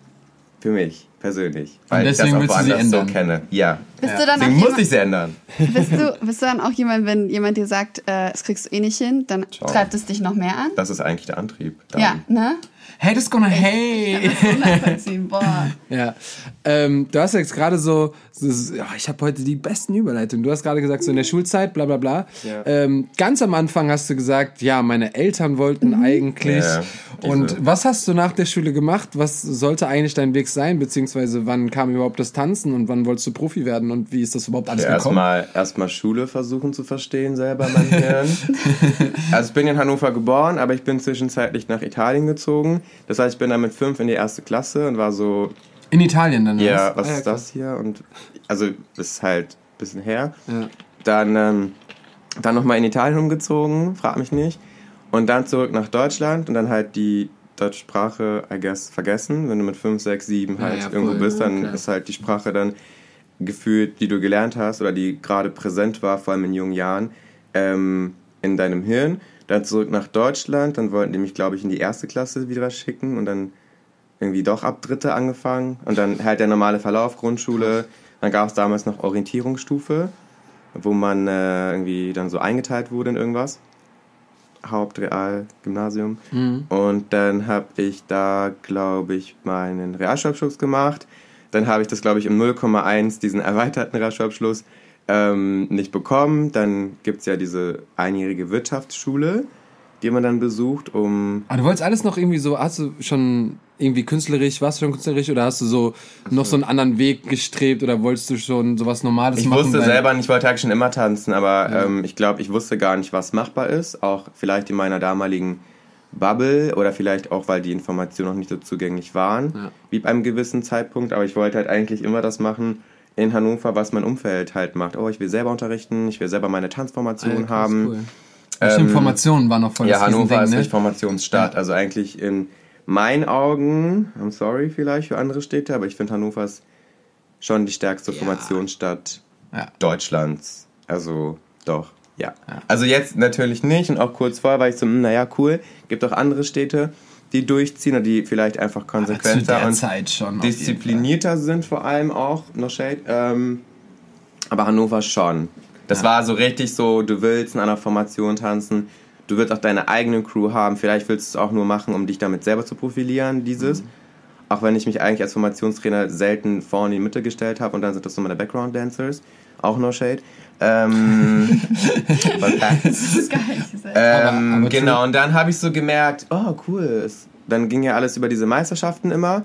Für mich persönlich. Weil ich das deswegen auch willst du sie woanders so ändern. kenne. Ja. Bist du dann Deswegen muss jemand, ich sie ändern. bist du, bist du dann auch jemand, wenn jemand dir sagt, äh, das kriegst du eh nicht hin, dann Ciao. treibt es dich noch mehr an? Das ist eigentlich der Antrieb. Dann. Ja, ne? Hate is gonna hate. Nachvollziehen, boah. Ja, ähm, du hast jetzt gerade so, so so- ja, ich habe heute die besten Überleitungen. Du hast gerade gesagt, so in der Schulzeit, bla bla bla. Ja. Ähm, ganz am Anfang hast du gesagt, ja, meine Eltern wollten eigentlich. Ja, Und was hast du nach der Schule gemacht? Was sollte eigentlich dein Weg sein? Beziehungsweise wann kam überhaupt das Tanzen und wann wolltest du Profi werden und wie ist das überhaupt alles gekommen? Erstmal erstmal Schule versuchen zu verstehen selber mein Hirn. also ich bin in Hannover geboren, aber ich bin zwischenzeitlich nach Italien gezogen. Das heißt, ich bin dann mit fünf in die erste Klasse und war so, In Italien dann. ja, was Ah, ja, ist das hier? Und also das ist halt ein bisschen her. Ja. Dann, ähm, dann nochmal in Italien umgezogen, frag mich nicht. Und dann zurück nach Deutschland und dann halt die deutsche Sprache, I guess, vergessen. Wenn du mit 5, 6, 7 halt ja, irgendwo voll. bist, dann Klar. ist halt die Sprache dann gefühlt, die du gelernt hast oder die gerade präsent war, vor allem in jungen Jahren, ähm, in deinem Hirn. Dann zurück nach Deutschland, dann wollten die mich, glaube ich, in die erste Klasse wieder schicken und dann irgendwie doch ab dritte angefangen und dann halt der normale Verlauf, Grundschule. Dann gab es damals noch Orientierungsstufe, wo man äh, irgendwie dann so eingeteilt wurde in irgendwas. Haupt, Real, Gymnasium. Und dann habe ich da, glaube ich, meinen Realschulabschluss gemacht. Dann habe ich das, glaube ich, im 0,1, diesen erweiterten Realschulabschluss, ähm, nicht bekommen. Dann gibt es ja diese einjährige Wirtschaftsschule, die man dann besucht, um Ah, du wolltest alles noch irgendwie so, hast du schon irgendwie künstlerisch, warst du schon künstlerisch oder hast du so noch so einen anderen Weg gestrebt oder wolltest du schon sowas Normales Ich machen? wusste weil- selber nicht, ich wollte eigentlich schon immer tanzen, aber ähm, ich glaube, ich wusste gar nicht, was machbar ist. Auch vielleicht in meiner damaligen Bubble oder vielleicht auch, weil die Informationen noch nicht so zugänglich waren, Ja. wie bei einem gewissen Zeitpunkt. Aber ich wollte halt eigentlich immer das machen in Hannover, was mein Umfeld halt macht. Oh, ich will selber unterrichten, ich will selber meine Tanzformation ja, krass, haben. cool. Stimmt, Formationen waren noch voll Ja, Hannover ist ne? nicht Formationsstadt. Also eigentlich in meinen Augen, I'm sorry vielleicht für andere Städte, aber ich finde Hannover ist schon die stärkste Formationsstadt Ja. Deutschlands. Also doch. Ja. Also jetzt natürlich nicht und auch kurz vorher war ich so, hm, naja, cool. Gibt auch andere Städte, die durchziehen oder die vielleicht einfach konsequenter und disziplinierter sind, vor allem auch, no shade. Ähm, aber Hannover schon. Das war so richtig so, du willst in einer Formation tanzen, du willst auch deine eigene Crew haben, vielleicht willst du es auch nur machen, um dich damit selber zu profilieren, dieses. Mhm. Auch wenn ich mich eigentlich als Formationstrainer selten vorne in die Mitte gestellt habe und dann sind das so meine Background-Dancers, auch no shade. Ähm. Das ist geil. Ähm, Aber- aber genau, und dann habe ich so gemerkt, oh cool, es, dann ging ja alles über diese Meisterschaften immer.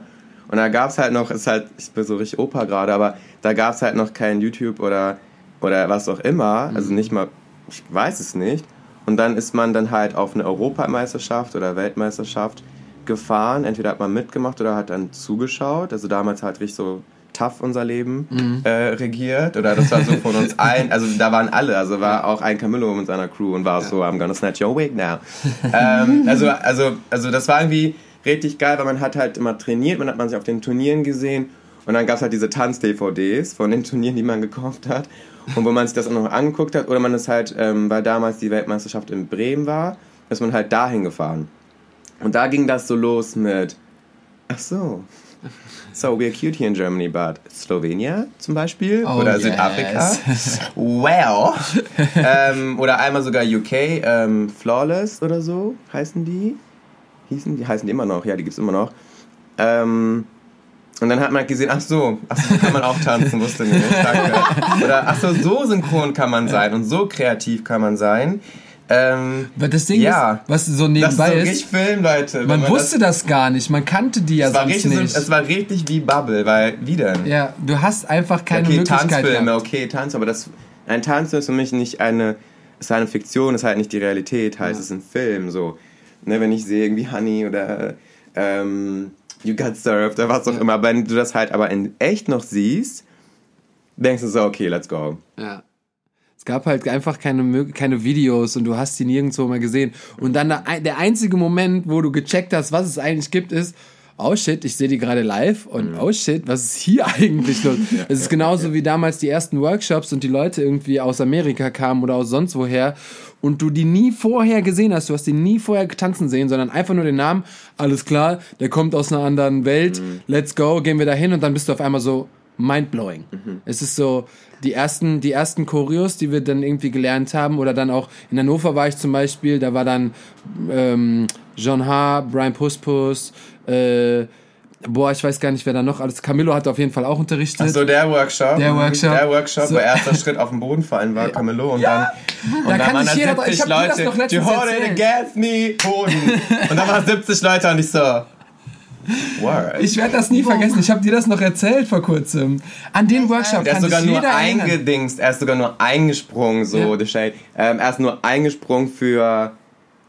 Und da gab es halt noch, ist halt, ich bin so richtig Opa gerade, aber da gab es halt noch kein YouTube oder, oder was auch immer. Also nicht mal, ich weiß es nicht. Und dann ist man dann halt auf eine Europameisterschaft oder Weltmeisterschaft gefahren. Entweder hat man mitgemacht oder hat dann zugeschaut. Also damals halt richtig so tough unser Leben äh, regiert. Oder das war so von uns allen, also da waren alle. Also war auch ein Camillo mit seiner Crew und war so, I'm gonna snatch your wig now. ähm, also, also, also das war irgendwie richtig geil, weil man hat halt immer trainiert, man hat man sich auf den Turnieren gesehen und dann gab es halt diese Tanz-DVDs von den Turnieren, die man gekauft hat und wo man sich das auch noch angeguckt hat oder man ist halt, ähm, weil damals die Weltmeisterschaft in Bremen war, ist man halt dahin gefahren. Und da ging das so los mit, ach so, so we're cute here in Germany, but Slovenia zum Beispiel Oh, oder yes. Südafrika. Well. ähm, oder einmal sogar UK, ähm, Flawless oder so heißen die. Hießen die, heißen die immer noch, ja, die gibt's immer noch. Ähm, und dann hat man gesehen, ach so, ach so kann man auch tanzen, wusste nicht. Danke. Oder ach so, so synchron kann man sein und so kreativ kann man sein. Ähm, das Ding Ja. ist, was so das ist so nebenbei ist, Film, Leute. man Wenn wusste das, gar nicht, man kannte die ja das, es war sonst richtig, so, nicht. es war richtig wie Bubble, weil, wie denn? ja, du hast einfach keine okay, Möglichkeit Tanzfilme, gehabt. okay, Tanz, aber das, ein Tanz ist für mich nicht eine, ist eine Fiktion, ist halt nicht die Realität, heißt es ist ein Film, so. Ne, wenn ich sehe irgendwie Honey oder ähm, You Got Served oder was auch immer, wenn du das halt aber in echt noch siehst, denkst du so, okay, let's go. Ja. Es gab halt einfach keine, keine Videos und du hast die nirgendwo mal gesehen. Und dann der, ein- der einzige Moment, wo du gecheckt hast, was es eigentlich gibt, ist, oh shit, ich sehe die gerade live und oh shit, was ist hier eigentlich los? Es ist genauso wie damals die ersten Workshops und die Leute irgendwie aus Amerika kamen oder aus sonst woher und du die nie vorher gesehen hast. Du hast die nie vorher tanzen sehen, sondern einfach nur den Namen, alles klar, der kommt aus einer anderen Welt, let's go, gehen wir da hin und dann bist du auf einmal so, mindblowing. Es ist so, die ersten, die ersten Choreos, die wir dann irgendwie gelernt haben, oder dann auch in Hannover war ich zum Beispiel, da war dann ähm, John H., Brian Puspus, äh, boah, ich weiß gar nicht, wer da noch alles. Camillo hat auf jeden Fall auch unterrichtet. So der Workshop. Der Workshop. Der Workshop, So. wo erster Schritt auf den Boden fallen war, Camillo. Und dann, und Da dann kann waren nicht da jeder- ich 70 hab dir das Leute, doch letztens you hold it erzählt. against me, Boden. Und dann waren 70 Leute und ich so, word. Ich werde das nie vergessen. Ich habe dir das noch erzählt vor kurzem. An den Workshop Der ist sogar nur eingedingst, er ist sogar nur eingesprungen, so, Ja. the shade. Ähm, er ist nur eingesprungen für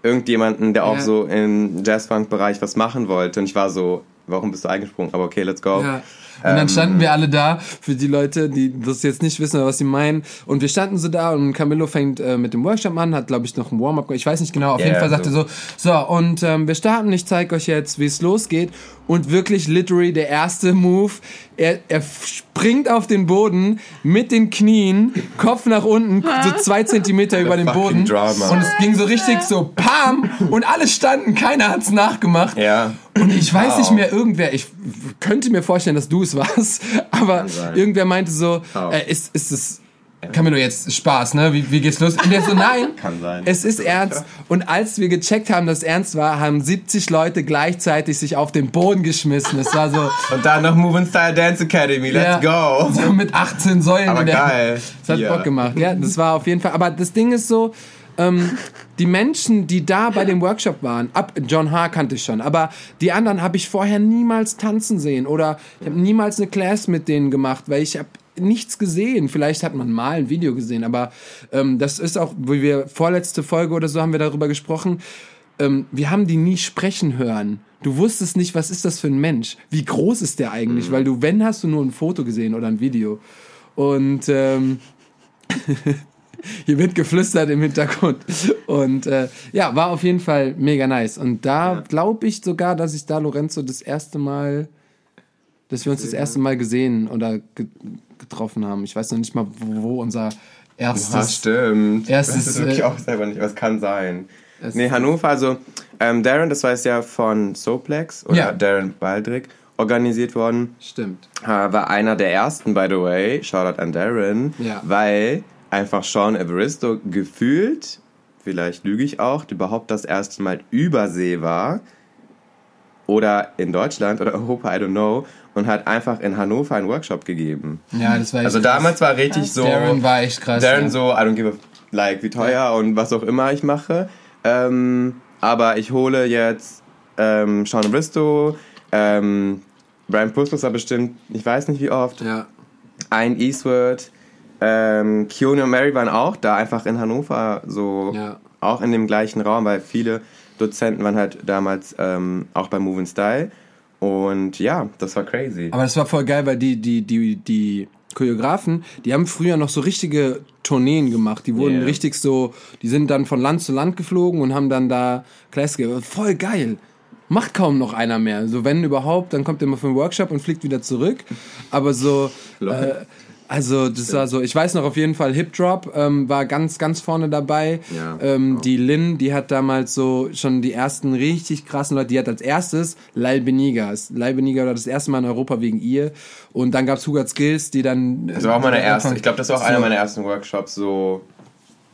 irgendjemanden, der auch Ja. so im Jazz-Funk-Bereich was machen wollte. Und ich war so, warum bist du eingesprungen? Aber okay, let's go. Ja. Und dann standen wir alle da, für die Leute, die das jetzt nicht wissen, was sie meinen. Und wir standen so da und Camillo fängt äh, mit dem Workshop an, hat, glaube ich, noch ein Warm-up, ich weiß nicht genau, auf Ja, jeden Fall so. sagte so, so, und ähm, wir starten, ich zeige euch jetzt, wie es losgeht. Und wirklich literally der erste Move, er, er springt auf den Boden mit den Knien, Kopf nach unten, so zwei Zentimeter über den Boden. drama. Und es ging so richtig so, pam! Und alle standen, keiner hat's nachgemacht. Ja. Und ich weiß Wow. nicht mehr, irgendwer, ich könnte mir vorstellen, dass du es warst, aber irgendwer meinte so, Wow. äh, ist, ist es, Camillo, jetzt Spaß, ne? Wie, wie geht's los? Und der so, nein, Kann sein. es ist ernst. Und als wir gecheckt haben, dass es ernst war, haben 70 Leute gleichzeitig sich auf den Boden geschmissen. Es war so, Und dann noch Move and Style Dance Academy, let's ja, go. So mit 18 Säulen. Aber geil. Das hat Ja. Bock gemacht. Ja, das war auf jeden Fall. Aber das Ding ist so, ähm, die Menschen, die da bei dem Workshop waren, ab John H. kannte ich schon, aber die anderen habe ich vorher niemals tanzen sehen oder ich habe niemals eine Class mit denen gemacht, weil ich habe nichts gesehen. Vielleicht hat man mal ein Video gesehen, aber ähm, das ist auch, wie wir vorletzte Folge oder so haben wir darüber gesprochen. Ähm, wir haben die nie sprechen hören. Du wusstest nicht, was ist das für ein Mensch? Wie groß ist der eigentlich? Weil du, wenn, hast du nur ein Foto gesehen oder ein Video. Und ähm, hier wird geflüstert im Hintergrund. Und äh, ja, war auf jeden Fall mega nice. Und da glaube ich sogar, dass ich da Lorenzo das erste Mal, dass wir uns das erste Mal gesehen oder ge getroffen haben. Ich weiß noch nicht mal, wo, wo unser Erstes. Ah, stimmt. Erstes, das ist wirklich äh, auch selber nicht, was kann sein. Nee, Hannover, also ähm, Darren, das war jetzt ja von Soplex oder Ja. Darren Baldrick organisiert worden. Stimmt. War einer der ersten, by the way, Shoutout an Darren, Ja. weil einfach Sean Evaristo gefühlt, vielleicht lüge ich auch, überhaupt das erste Mal übersee war oder in Deutschland oder Europa, I don't know, und hat einfach in Hannover einen Workshop gegeben. Ja, das war echt Also krass. damals war richtig so, Darren war echt krass. Darren ja. so, I don't give a like, wie teuer und was auch immer ich mache. Ähm, aber ich hole jetzt ähm, Sean Bristow, ähm, Brian Puskus war bestimmt, ich weiß nicht wie oft, Ja. ein Eastwood, ähm, Keanu und Mary waren auch da, einfach in Hannover, so Ja. auch in dem gleichen Raum, weil viele Dozenten waren halt damals ähm, auch bei Move and Style. Und ja, das war crazy. Aber das war voll geil, weil die, die, die, die Choreografen, die haben früher noch so richtige Tourneen gemacht. Die wurden Yeah. richtig so, die sind dann von Land zu Land geflogen und haben dann da Class gegeben. Voll geil. Macht kaum noch einer mehr. So, wenn überhaupt, dann kommt er mal für einen Workshop und fliegt wieder zurück. Aber so, äh, also das war so, ich weiß noch auf jeden Fall, Hip Drop ähm, war ganz, ganz vorne dabei. Ja. Ähm, die Lynn, die hat damals so schon die ersten richtig krassen Leute, die hat als erstes Lal Beniga. Lal Beniga war das erste Mal in Europa wegen ihr. Und dann gab's Hugat Skills, die dann. Das war auch meine erste, ich glaube, das war auch einer So. meiner ersten Workshops, so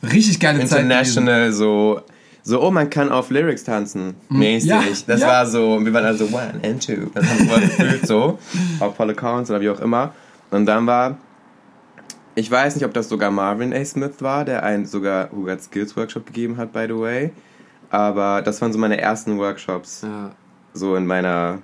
Richtig geile Zeit. gewesen. international, so, so, oh, man kann auf Lyrics tanzen, mäßig. Ja, das ja. war so, wir waren also one and two. Das haben wir voll gefühlt so, auf Paul Accounts oder wie auch immer. Und dann war, ich weiß nicht, ob das sogar Marvin A. Smith war, der einen sogar Hugat Skills Workshop gegeben hat, by the way. Aber das waren so meine ersten Workshops, Ja. so in meiner,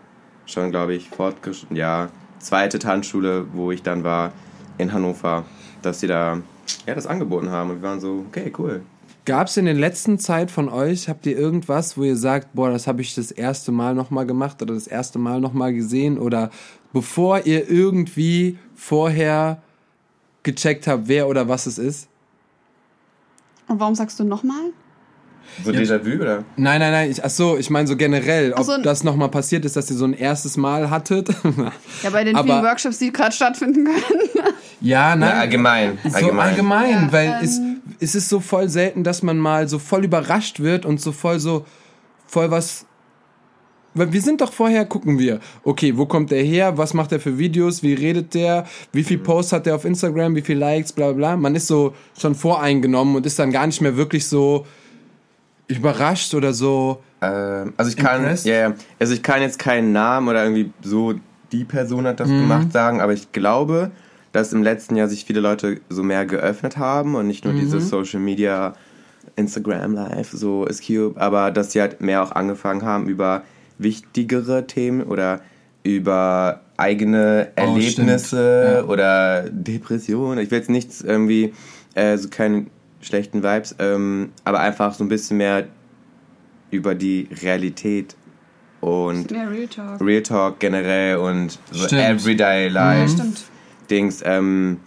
schon glaube ich, fortgeschrittenen, ja, zweite Tanzschule, wo ich dann war, in Hannover, dass sie da, ja, das angeboten haben. Und wir waren so, okay, cool. Gab's in der letzten Zeit von euch, habt ihr irgendwas, wo ihr sagt, boah, das habe ich das erste Mal nochmal gemacht oder das erste Mal nochmal gesehen oder bevor ihr irgendwie vorher gecheckt habt, wer oder was es ist? Und warum sagst du nochmal? So Déjà-vu, oder? Nein, nein, nein. Ich, ach so, ich meine so generell, ob so, das nochmal passiert ist, dass ihr so ein erstes Mal hattet. Ja, bei den Aber- vielen Workshops, die gerade stattfinden können. ja, nein. Ja, allgemein. So allgemein. allgemein, Ja, weil ähm, es, es ist so voll selten, dass man mal so voll überrascht wird und so voll so, voll was. Weil wir sind doch vorher, gucken wir, okay, wo kommt der her, was macht er für Videos, wie redet der, wie viel Posts hat der auf Instagram, wie viel Likes, bla bla bla. Man ist so schon voreingenommen und ist dann gar nicht mehr wirklich so überrascht oder so. Ähm, also ich kann, ja. also ich kann jetzt keinen Namen oder irgendwie so die Person hat das Mhm. gemacht sagen, aber ich glaube, dass im letzten Jahr sich viele Leute so mehr geöffnet haben und nicht nur Mhm. dieses Social Media, Instagram Live, so ist Cube, aber dass sie halt mehr auch angefangen haben über wichtigere Themen oder über eigene Oh, Erlebnisse. Ja. oder Depressionen. Ich will jetzt nichts irgendwie, äh, so keine schlechten Vibes, ähm, aber einfach so ein bisschen mehr über die Realität und Ja, Real Talk. Real Talk generell und so Stimmt. Everyday Life Stimmt. Dings ähm,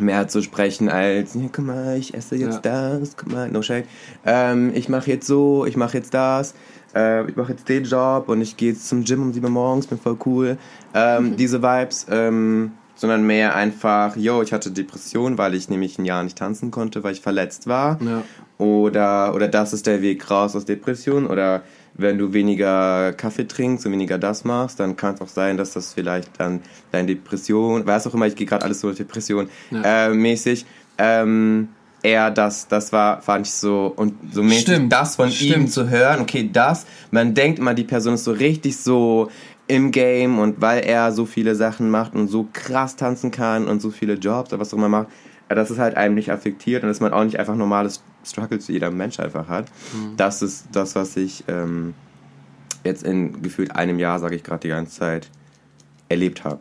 mehr zu sprechen als ja, guck mal, ich esse jetzt das, guck mal, no shake. Ähm, ich mache jetzt so, ich mache jetzt das, äh, ich mache jetzt den Job und ich gehe zum Gym um 7 Uhr morgens, bin voll cool. Ähm, Diese Vibes, ähm, sondern mehr einfach, yo, ich hatte Depression, weil ich nämlich ein Jahr nicht tanzen konnte, weil ich verletzt war. Ja. Oder, oder das ist der Weg raus aus Depression. Oder wenn du weniger Kaffee trinkst und weniger das machst, dann kann es auch sein, dass das vielleicht dann deine Depression, weiß auch immer, ich gehe gerade alles so Depression Ja. äh, mäßig. Ähm, eher das, das war, fand ich so, und so mäßig Stimmt, das von ihm stimmt. zu hören, okay, das, man denkt immer, die Person ist so richtig so im Game und weil er so viele Sachen macht und so krass tanzen kann und so viele Jobs oder was auch immer macht, äh, dass es halt einem nicht affektiert und dass man auch nicht einfach normales Struggles wie jeder Mensch einfach hat. Mhm. Das ist das, was ich ähm, jetzt in gefühlt einem Jahr, sage ich gerade die ganze Zeit, erlebt habe.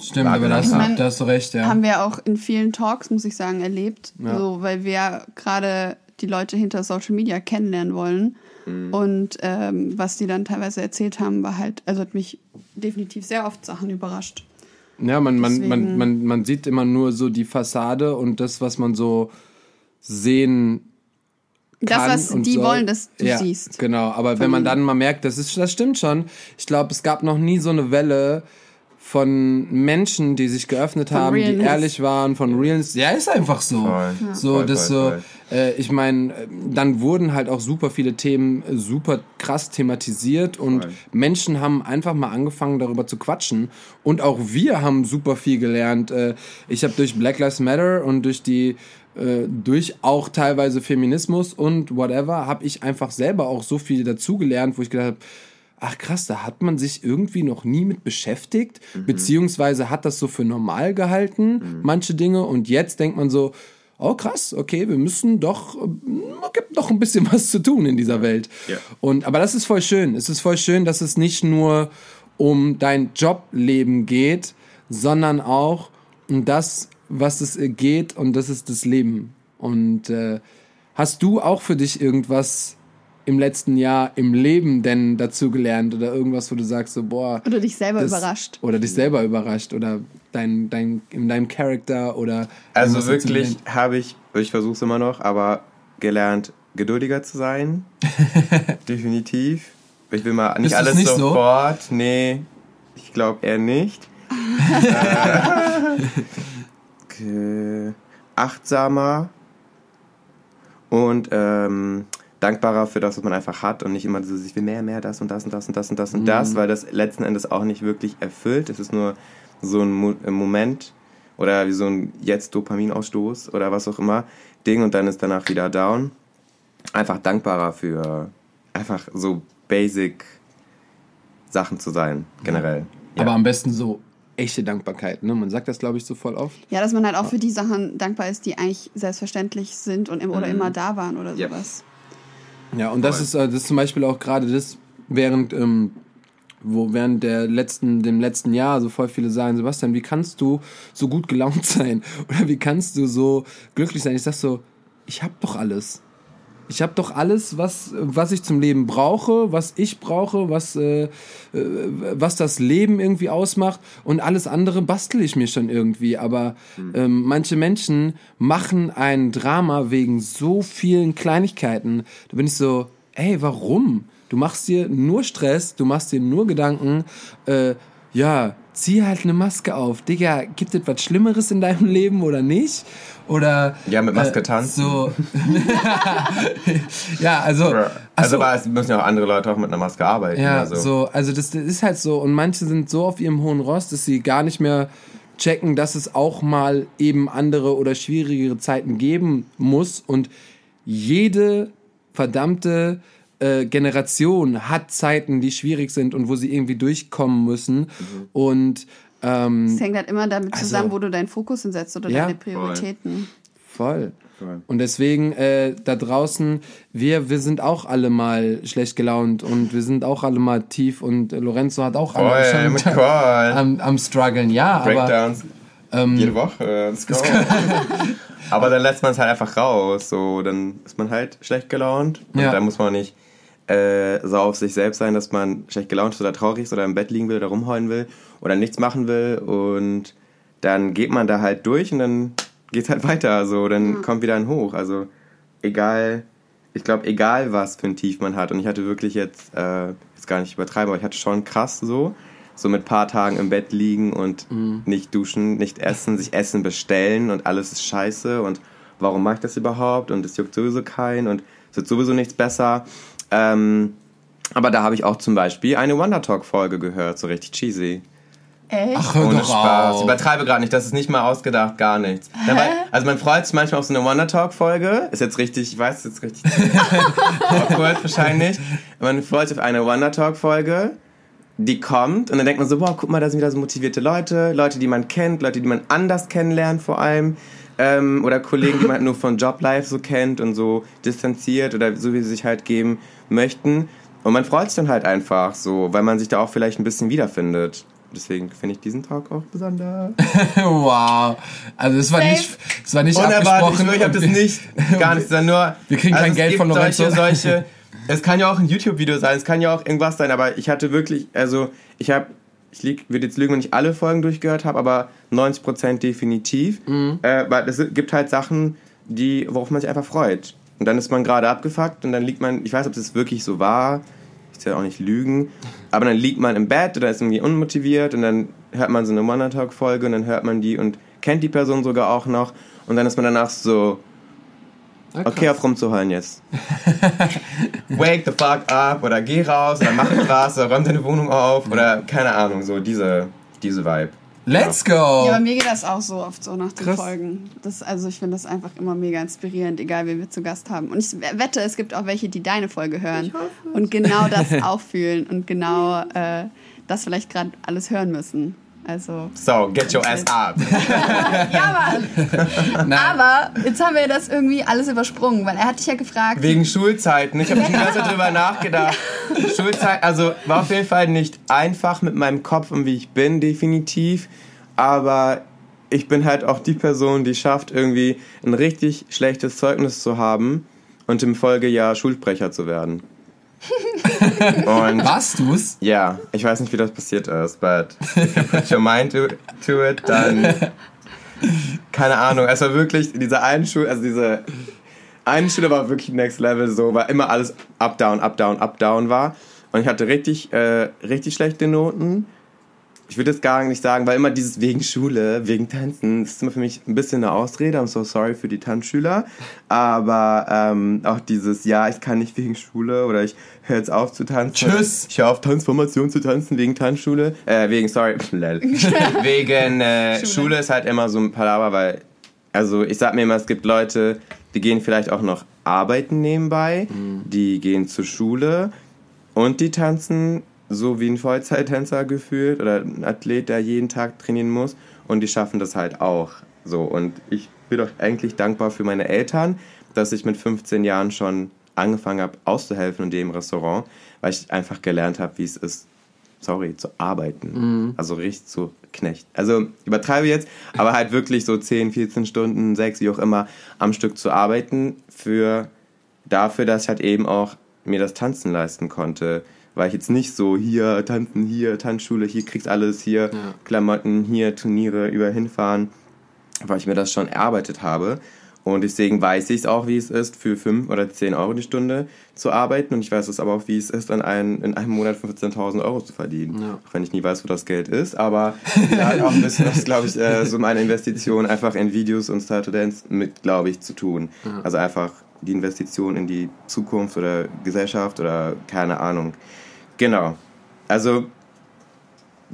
Stimmt, aber da hast, Ich mein, da hast du recht, ja. Haben wir auch in vielen Talks, muss ich sagen, erlebt. Ja. So, weil wir gerade die Leute hinter Social Media kennenlernen wollen. Und ähm, was die dann teilweise erzählt haben, war halt, also hat mich definitiv sehr oft Sachen überrascht. Ja, man, man, man, man, man sieht immer nur so die Fassade und das, was man so sehen Das, kann was und die soll. wollen, dass du ja, siehst. Genau, aber wenn man dann mal merkt, das ist, das stimmt schon. Ich glaube, es gab noch nie so eine Welle von Menschen, die sich geöffnet Von haben, die Realness. ehrlich waren, von Realness. Ja, ist einfach so. Voll. So, Voll, das voll, so, äh, ich meine, dann wurden halt auch super viele Themen äh, super krass thematisiert und Voll. Menschen haben einfach mal angefangen, darüber zu quatschen. Und auch wir haben super viel gelernt. Äh, ich habe durch Black Lives Matter und durch die äh, durch auch teilweise Feminismus und whatever, habe ich einfach selber auch so viel dazugelernt, wo ich gedacht habe, ach krass, da hat man sich irgendwie noch nie mit beschäftigt, beziehungsweise hat das so für normal gehalten, manche Dinge. Und jetzt denkt man so, oh krass, okay, wir müssen doch, äh, gibt noch ein bisschen was zu tun in dieser Welt. Ja. Und, aber das ist voll schön. Es ist voll schön, dass es nicht nur um dein Jobleben geht, sondern auch um das, was es äh, geht und das ist das Leben. Und äh, hast du auch für dich irgendwas im letzten Jahr im Leben denn dazu gelernt oder irgendwas, wo du sagst so, boah, Oder dich selber das- überrascht. Oder dich selber überrascht oder dein, dein, in deinem Charakter oder Also wirklich habe ich, ich versuche es immer noch, aber gelernt, geduldiger zu sein. Definitiv. Ich will mal nicht Ist das alles nicht so? sofort. Nee, ich glaube eher nicht. äh, achtsamer und ähm, dankbarer für das, was man einfach hat und nicht immer so, ich will mehr, mehr, das und das und das und das und das und Mhm. das, weil das letzten Endes auch nicht wirklich erfüllt. Es ist nur so ein Mo ein Moment oder wie so ein jetzt Dopaminausstoß oder was auch immer Ding und dann ist danach wieder down. Einfach dankbarer für einfach so basic Sachen zu sein, generell. Ja. Aber am besten so echte Dankbarkeit. Ne? Man sagt das, glaube ich, so voll oft. Ja, dass man halt auch für die Sachen dankbar ist, die eigentlich selbstverständlich sind und im, oder immer da waren oder Ja. sowas. Ja, und das ist, äh, das ist zum Beispiel auch gerade das, während, ähm, wo während der letzten, dem letzten Jahr so voll viele sagen, Sebastian, wie kannst du so gut gelaunt sein? Oder wie kannst du so glücklich sein? Ich sag so, ich hab doch alles. Ich habe doch alles, was, was ich zum Leben brauche, was ich brauche, was, äh, äh, was das Leben irgendwie ausmacht und alles andere bastel ich mir schon irgendwie. Aber ähm, manche Menschen machen ein Drama wegen so vielen Kleinigkeiten. Da bin ich so, ey, warum? Du machst dir nur Stress, du machst dir nur Gedanken, äh, ja, zieh halt eine Maske auf. Digga, gibt es was Schlimmeres in deinem Leben oder nicht? Oder Ja, mit Maske tanzen. so. ja, also. also, also aber es müssen ja auch andere Leute auch mit einer Maske arbeiten. ja, also. so, also das, das ist halt so. Und manche sind so auf ihrem hohen Ross, dass sie gar nicht mehr checken, dass es auch mal eben andere oder schwierigere Zeiten geben muss. Und jede verdammte äh, Generation hat Zeiten, die schwierig sind und wo sie irgendwie durchkommen müssen. Mhm. Und ähm, Es hängt halt immer damit zusammen, Also- wo du deinen Fokus hinsetzt oder Ja, deine Prioritäten. Voll. Voll. Und deswegen äh, da draußen, wir, wir sind auch alle mal schlecht gelaunt und wir sind auch alle mal tief und äh, Lorenzo hat auch alle Voll, schon mit Call. am, am struggeln, ja, aber Breakdowns ähm, jede Woche. Let's go. aber dann lässt man es halt einfach raus. So, dann ist man halt schlecht gelaunt. Und Ja. dann muss man nicht äh, so auf sich selbst sein, dass man schlecht gelaunt ist oder traurig ist oder im Bett liegen will oder rumheulen will oder nichts machen will. Und dann geht man da halt durch und dann geht's halt weiter. So, dann kommt wieder ein Hoch. Also egal, ich glaube, egal was für ein Tief man hat. Und ich hatte wirklich jetzt, äh, jetzt gar nicht übertreiben, aber ich hatte schon krass so. So mit paar Tagen im Bett liegen und nicht duschen, nicht essen, sich Essen bestellen und alles ist scheiße und warum mache ich das überhaupt und es juckt sowieso keinen und es wird sowieso nichts besser. Ähm, aber da habe ich auch zum Beispiel eine Wonder Talk Folge gehört, so richtig cheesy. Echt? ach, hör Ohne doch Spaß. auf. Ich übertreibe gerade nicht, das ist nicht mal ausgedacht, gar nichts. Ja, weil, also man freut sich manchmal auf so eine Wonder Talk Folge. Ist jetzt richtig, ich weiß, ist jetzt richtig awkward wahrscheinlich. Man freut sich auf eine Wonder Talk Folge, die kommt und dann denkt man so, boah, guck mal, da sind wieder so motivierte Leute, Leute, die man kennt, Leute, die man anders kennenlernt vor allem. Ähm, oder Kollegen, die man nur von Joblife so kennt und so distanziert oder so wie sie sich halt geben möchten. Und man freut sich dann halt einfach so, weil man sich da auch vielleicht ein bisschen wiederfindet. Deswegen finde ich diesen Talk auch besonders. wow. Also es war Safe. nicht, es war nicht Unerwartet, ich, abgesprochen. schwöre, ich habe das nicht, gar nicht, sondern nur... Wir kriegen kein es Geld von Lorenzo. Solche, solche, es kann ja auch ein YouTube-Video sein, es kann ja auch irgendwas sein, aber ich hatte wirklich, also ich habe, ich lieg, würde jetzt lügen, wenn ich alle Folgen durchgehört habe, aber 90% definitiv, Mhm. äh, weil es gibt halt Sachen, die, worauf man sich einfach freut. Und dann ist man gerade abgefuckt und dann liegt man, ich weiß, ob das wirklich so war, ich will ja auch nicht lügen, aber dann liegt man im Bett oder ist irgendwie unmotiviert und dann hört man so eine Monat-Talk-Folge und dann hört man die und kennt die Person sogar auch noch und dann ist man danach so, okay, auf rumzuheulen jetzt. Wake the fuck up oder geh raus oder mach was oder räum deine Wohnung auf oder keine Ahnung, so diese, diese Vibe. Let's Ja, go! bei mir geht das auch so oft so nach den Krass. Folgen. Das, also ich finde das einfach immer mega inspirierend, egal wen wir zu Gast haben. Und ich wette, es gibt auch welche, die deine Folge hören und genau das auch fühlen und genau äh, das vielleicht gerade alles hören müssen. Also So, get your ass up. ja, Mann. Aber jetzt haben wir das irgendwie alles übersprungen, weil er hat dich ja gefragt. Wegen Schulzeiten. Ich habe die ganze Zeit drüber nachgedacht. Schulzeit, also war auf jeden Fall nicht einfach mit meinem Kopf und wie ich bin, definitiv. Aber ich bin halt auch die Person, die schafft, irgendwie ein richtig schlechtes Zeugnis zu haben und im Folgejahr Schulsprecher zu werden. Und Warst du's? ja, ich weiß nicht, wie das passiert ist, but if you put your mind to, to it, dann keine Ahnung. Es war wirklich diese eine Schule, also diese eine Schule war wirklich next level, so weil immer alles up down, up down, up down war und ich hatte richtig, äh, richtig schlechte Noten. Ich würde jetzt gar nicht sagen, weil immer dieses wegen Schule, wegen Tanzen, das ist immer für mich ein bisschen eine Ausrede. I'm so sorry für die Tanzschüler. Aber ähm, auch dieses, ja, ich kann nicht wegen Schule oder ich höre jetzt auf zu tanzen. Tschüss. Ich höre auf Tanzformation zu tanzen wegen Tanzschule. Äh, wegen, sorry, wegen äh, Schule. Schule. ist halt immer so ein Palaver, weil, also ich sag mir immer, es gibt Leute, die gehen vielleicht auch noch arbeiten nebenbei, die gehen zur Schule und die tanzen so wie ein Vollzeittänzer gefühlt oder ein Athlet, der jeden Tag trainieren muss und die schaffen das halt auch so und ich bin doch eigentlich dankbar für meine Eltern, dass ich mit 15 Jahren schon angefangen habe auszuhelfen in dem Restaurant, weil ich einfach gelernt habe, wie es ist, sorry, zu arbeiten. Also richtig zu Knecht. Also übertreibe jetzt, aber halt wirklich so 10, 14 Stunden, 6, wie auch immer, am Stück zu arbeiten für dafür, dass ich halt eben auch mir das Tanzen leisten konnte. Weil ich jetzt nicht so hier tanzen, hier Tanzschule, hier kriegst alles, hier Klamotten, hier Turniere, über hinfahren, weil ich mir das schon erarbeitet habe. Und deswegen weiß ich es auch, wie es ist, für 5 oder 10 Euro die Stunde zu arbeiten. Und ich weiß es aber auch, wie es ist, in einem, in einem Monat 15.000 Euro zu verdienen. Ja. Auch wenn ich nie weiß, wo das Geld ist. Aber da hat auch ein bisschen, das glaube ich, äh, so meine Investition einfach in Videos und Style to Dance mit, glaube ich, zu tun. Also einfach die Investition in die Zukunft oder Gesellschaft oder keine Ahnung. Genau. Also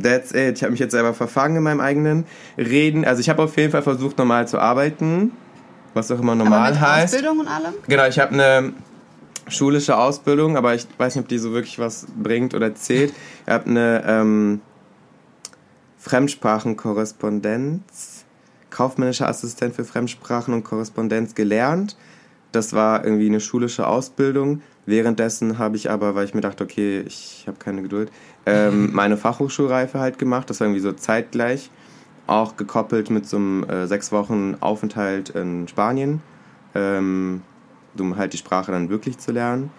That's it. Ich habe mich jetzt selber verfangen in meinem eigenen Reden. Also ich habe auf jeden Fall versucht, normal zu arbeiten. Was auch immer aber normal mit heißt. Ausbildung und allem? Genau, ich habe eine schulische Ausbildung, aber ich weiß nicht, ob die so wirklich was bringt oder zählt. Ich habe eine ähm, Fremdsprachenkorrespondenz, kaufmännischer Assistent für Fremdsprachen und Korrespondenz gelernt. Das war irgendwie eine schulische Ausbildung. Währenddessen habe ich aber, weil ich mir dachte, okay, ich habe keine Geduld, ähm, meine Fachhochschulreife halt gemacht. Das war irgendwie so zeitgleich. Auch gekoppelt mit so einem äh, sechs Wochen Aufenthalt in Spanien, ähm, um halt die Sprache dann wirklich zu lernen.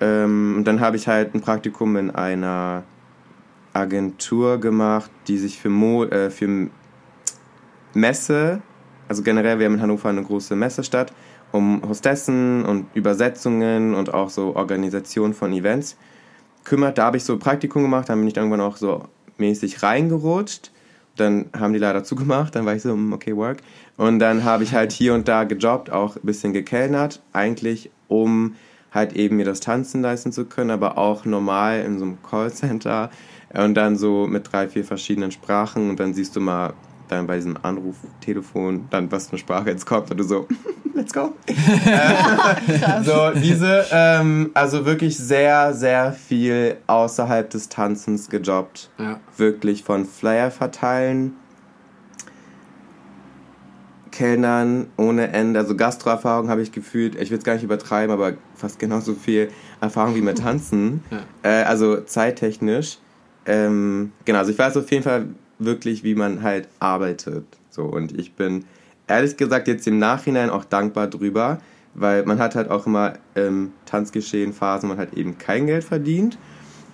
Ähm, und dann habe ich halt ein Praktikum in einer Agentur gemacht, die sich für, Mo äh, für Messe, also generell, wir haben in Hannover eine große Messestadt, um Hostessen und Übersetzungen und auch so Organisation von Events kümmert. Da habe ich so Praktikum gemacht, dann bin ich irgendwann auch so mäßig reingerutscht. Dann haben die leider zugemacht, dann war ich so, hm, okay, work. Und dann habe ich halt hier und da gejobbt, auch ein bisschen gekellnert, eigentlich um halt eben mir das Tanzen leisten zu können, aber auch normal in so einem Callcenter und dann so mit drei, vier verschiedenen Sprachen und dann siehst du mal dann bei diesem Anruftelefon dann, was für eine Sprache jetzt kommt und du so, let's go. Äh, so, diese, ähm, also wirklich sehr, sehr viel außerhalb des Tanzens gejobbt. Ja. Wirklich von Flyer verteilen, Kellnern ohne Ende. Also Gastroerfahrung habe ich gefühlt, ich will es gar nicht übertreiben, aber fast genauso viel Erfahrung wie mit Tanzen. Ja. Äh, also zeittechnisch. Ähm, genau, also ich weiß auf jeden Fall wirklich, wie man halt arbeitet. So, und ich bin ehrlich gesagt jetzt im Nachhinein auch dankbar drüber, weil man hat halt auch immer im Tanzgeschehen Phasen, man halt eben kein Geld verdient.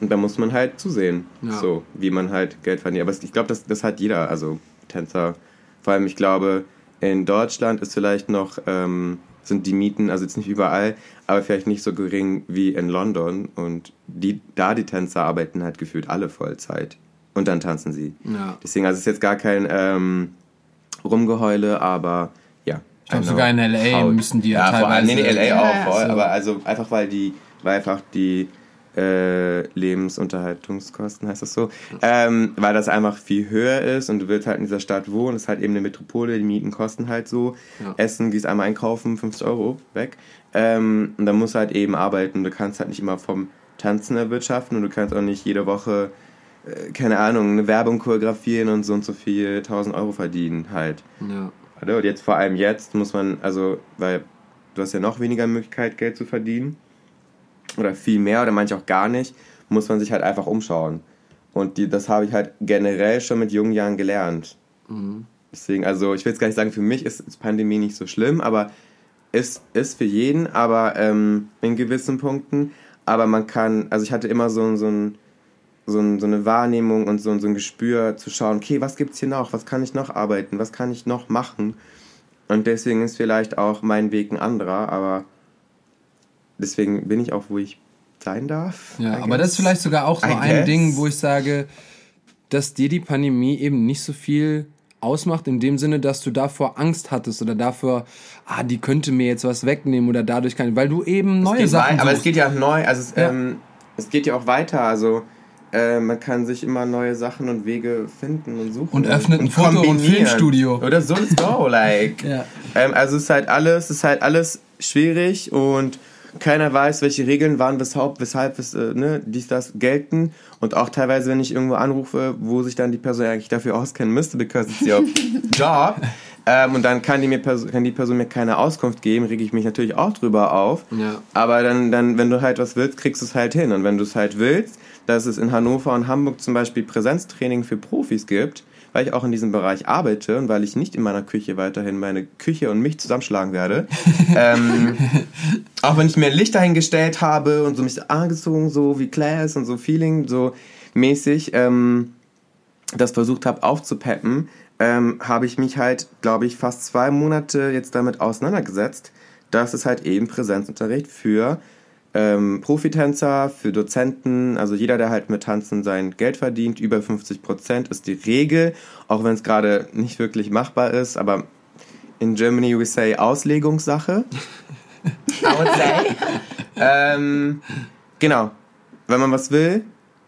Und da muss man halt zusehen, Ja. so wie man halt Geld verdient. Aber ich glaube, das, das hat jeder, also Tänzer. Vor allem, ich glaube, in Deutschland ist vielleicht noch, ähm, sind die Mieten, also jetzt nicht überall, aber vielleicht nicht so gering wie in London. Und die, da die Tänzer arbeiten halt gefühlt alle Vollzeit. Und dann tanzen sie. Ja. Deswegen, also es ist jetzt gar kein ähm, Rumgeheule, aber ja. Ich glaube, sogar in LA müssen die ja, ja vor allem, nee, teilweise- nee, LA auch voll, so. aber also einfach weil die, weil einfach die äh, Lebensunterhaltungskosten, heißt das so, ähm, weil das einfach viel höher ist und du willst halt in dieser Stadt wohnen, ist halt eben eine Metropole, die Mieten kosten halt so, Ja. Essen, gehst einmal einkaufen, 50 Euro weg ähm, und dann musst du halt eben arbeiten, du kannst halt nicht immer vom Tanzen erwirtschaften und du kannst auch nicht jede Woche keine Ahnung, eine Werbung choreografieren und so und so viel 1000 Euro verdienen halt. Ja. Oder? Und jetzt vor allem jetzt muss man, also, weil du hast ja noch weniger Möglichkeit, Geld zu verdienen. Oder viel mehr oder manche auch gar nicht, muss man sich halt einfach umschauen. Und die, das habe ich halt generell schon mit jungen Jahren gelernt. Deswegen, also ich will jetzt gar nicht sagen, für mich ist, ist Pandemie nicht so schlimm, aber es ist für jeden, aber ähm, in gewissen Punkten. Aber man kann, also ich hatte immer so, so, ein, so, ein, so eine Wahrnehmung und so, ein- so ein Gespür zu schauen, okay, was gibt's hier noch? Was kann ich noch arbeiten? Was kann ich noch machen? Und deswegen ist vielleicht auch mein Weg ein anderer, aber deswegen bin ich auch, wo ich sein darf. Ja, aber das ist vielleicht sogar auch so ein. Ding, wo ich sage, dass dir die Pandemie eben nicht so viel ausmacht, in dem Sinne, dass du davor Angst hattest oder davor, ah, die könnte mir jetzt was wegnehmen oder dadurch kann, weil du eben neue Sachen wei- aber es geht ja auch neu, also es, Ja. ähm, es geht ja auch weiter, also äh, man kann sich immer neue Sachen und Wege finden und suchen. Und öffnet ein Foto- und. Filmstudio. Oder so, let's go, like. Ja. ähm, also es ist halt alles, es ist halt alles schwierig und keiner weiß, welche Regeln waren, weshalb, weshalb es, äh, ne, dies, das gelten. Und auch teilweise, wenn ich irgendwo anrufe, wo sich dann die Person eigentlich dafür auskennen müsste, because it's your job. Ähm, und dann kann die, mir kann die Person mir keine Auskunft geben, rege ich mich natürlich auch drüber auf. Ja. Aber dann, dann, wenn du halt was willst, kriegst du es halt hin. Und wenn du es halt willst, dass es in Hannover und Hamburg zum Beispiel Präsenztraining für Profis gibt, weil ich auch in diesem Bereich arbeite und weil ich nicht in meiner Küche weiterhin meine Küche und mich zusammenschlagen werde. ähm, auch wenn ich mir Licht dahingestellt habe und so mich angezogen, so wie Class und so Feeling, so mäßig, ähm, das versucht habe aufzupeppen, ähm, habe ich mich halt, glaube ich, fast zwei Monate jetzt damit auseinandergesetzt, dass es halt eben Präsenzunterricht für ähm, Profitänzer, für Dozenten, also jeder, der halt mit Tanzen sein Geld verdient, über 50 Prozent ist die Regel, auch wenn es gerade nicht wirklich machbar ist, aber in Germany we say Auslegungssache. I would say. ähm, genau. Wenn man was will,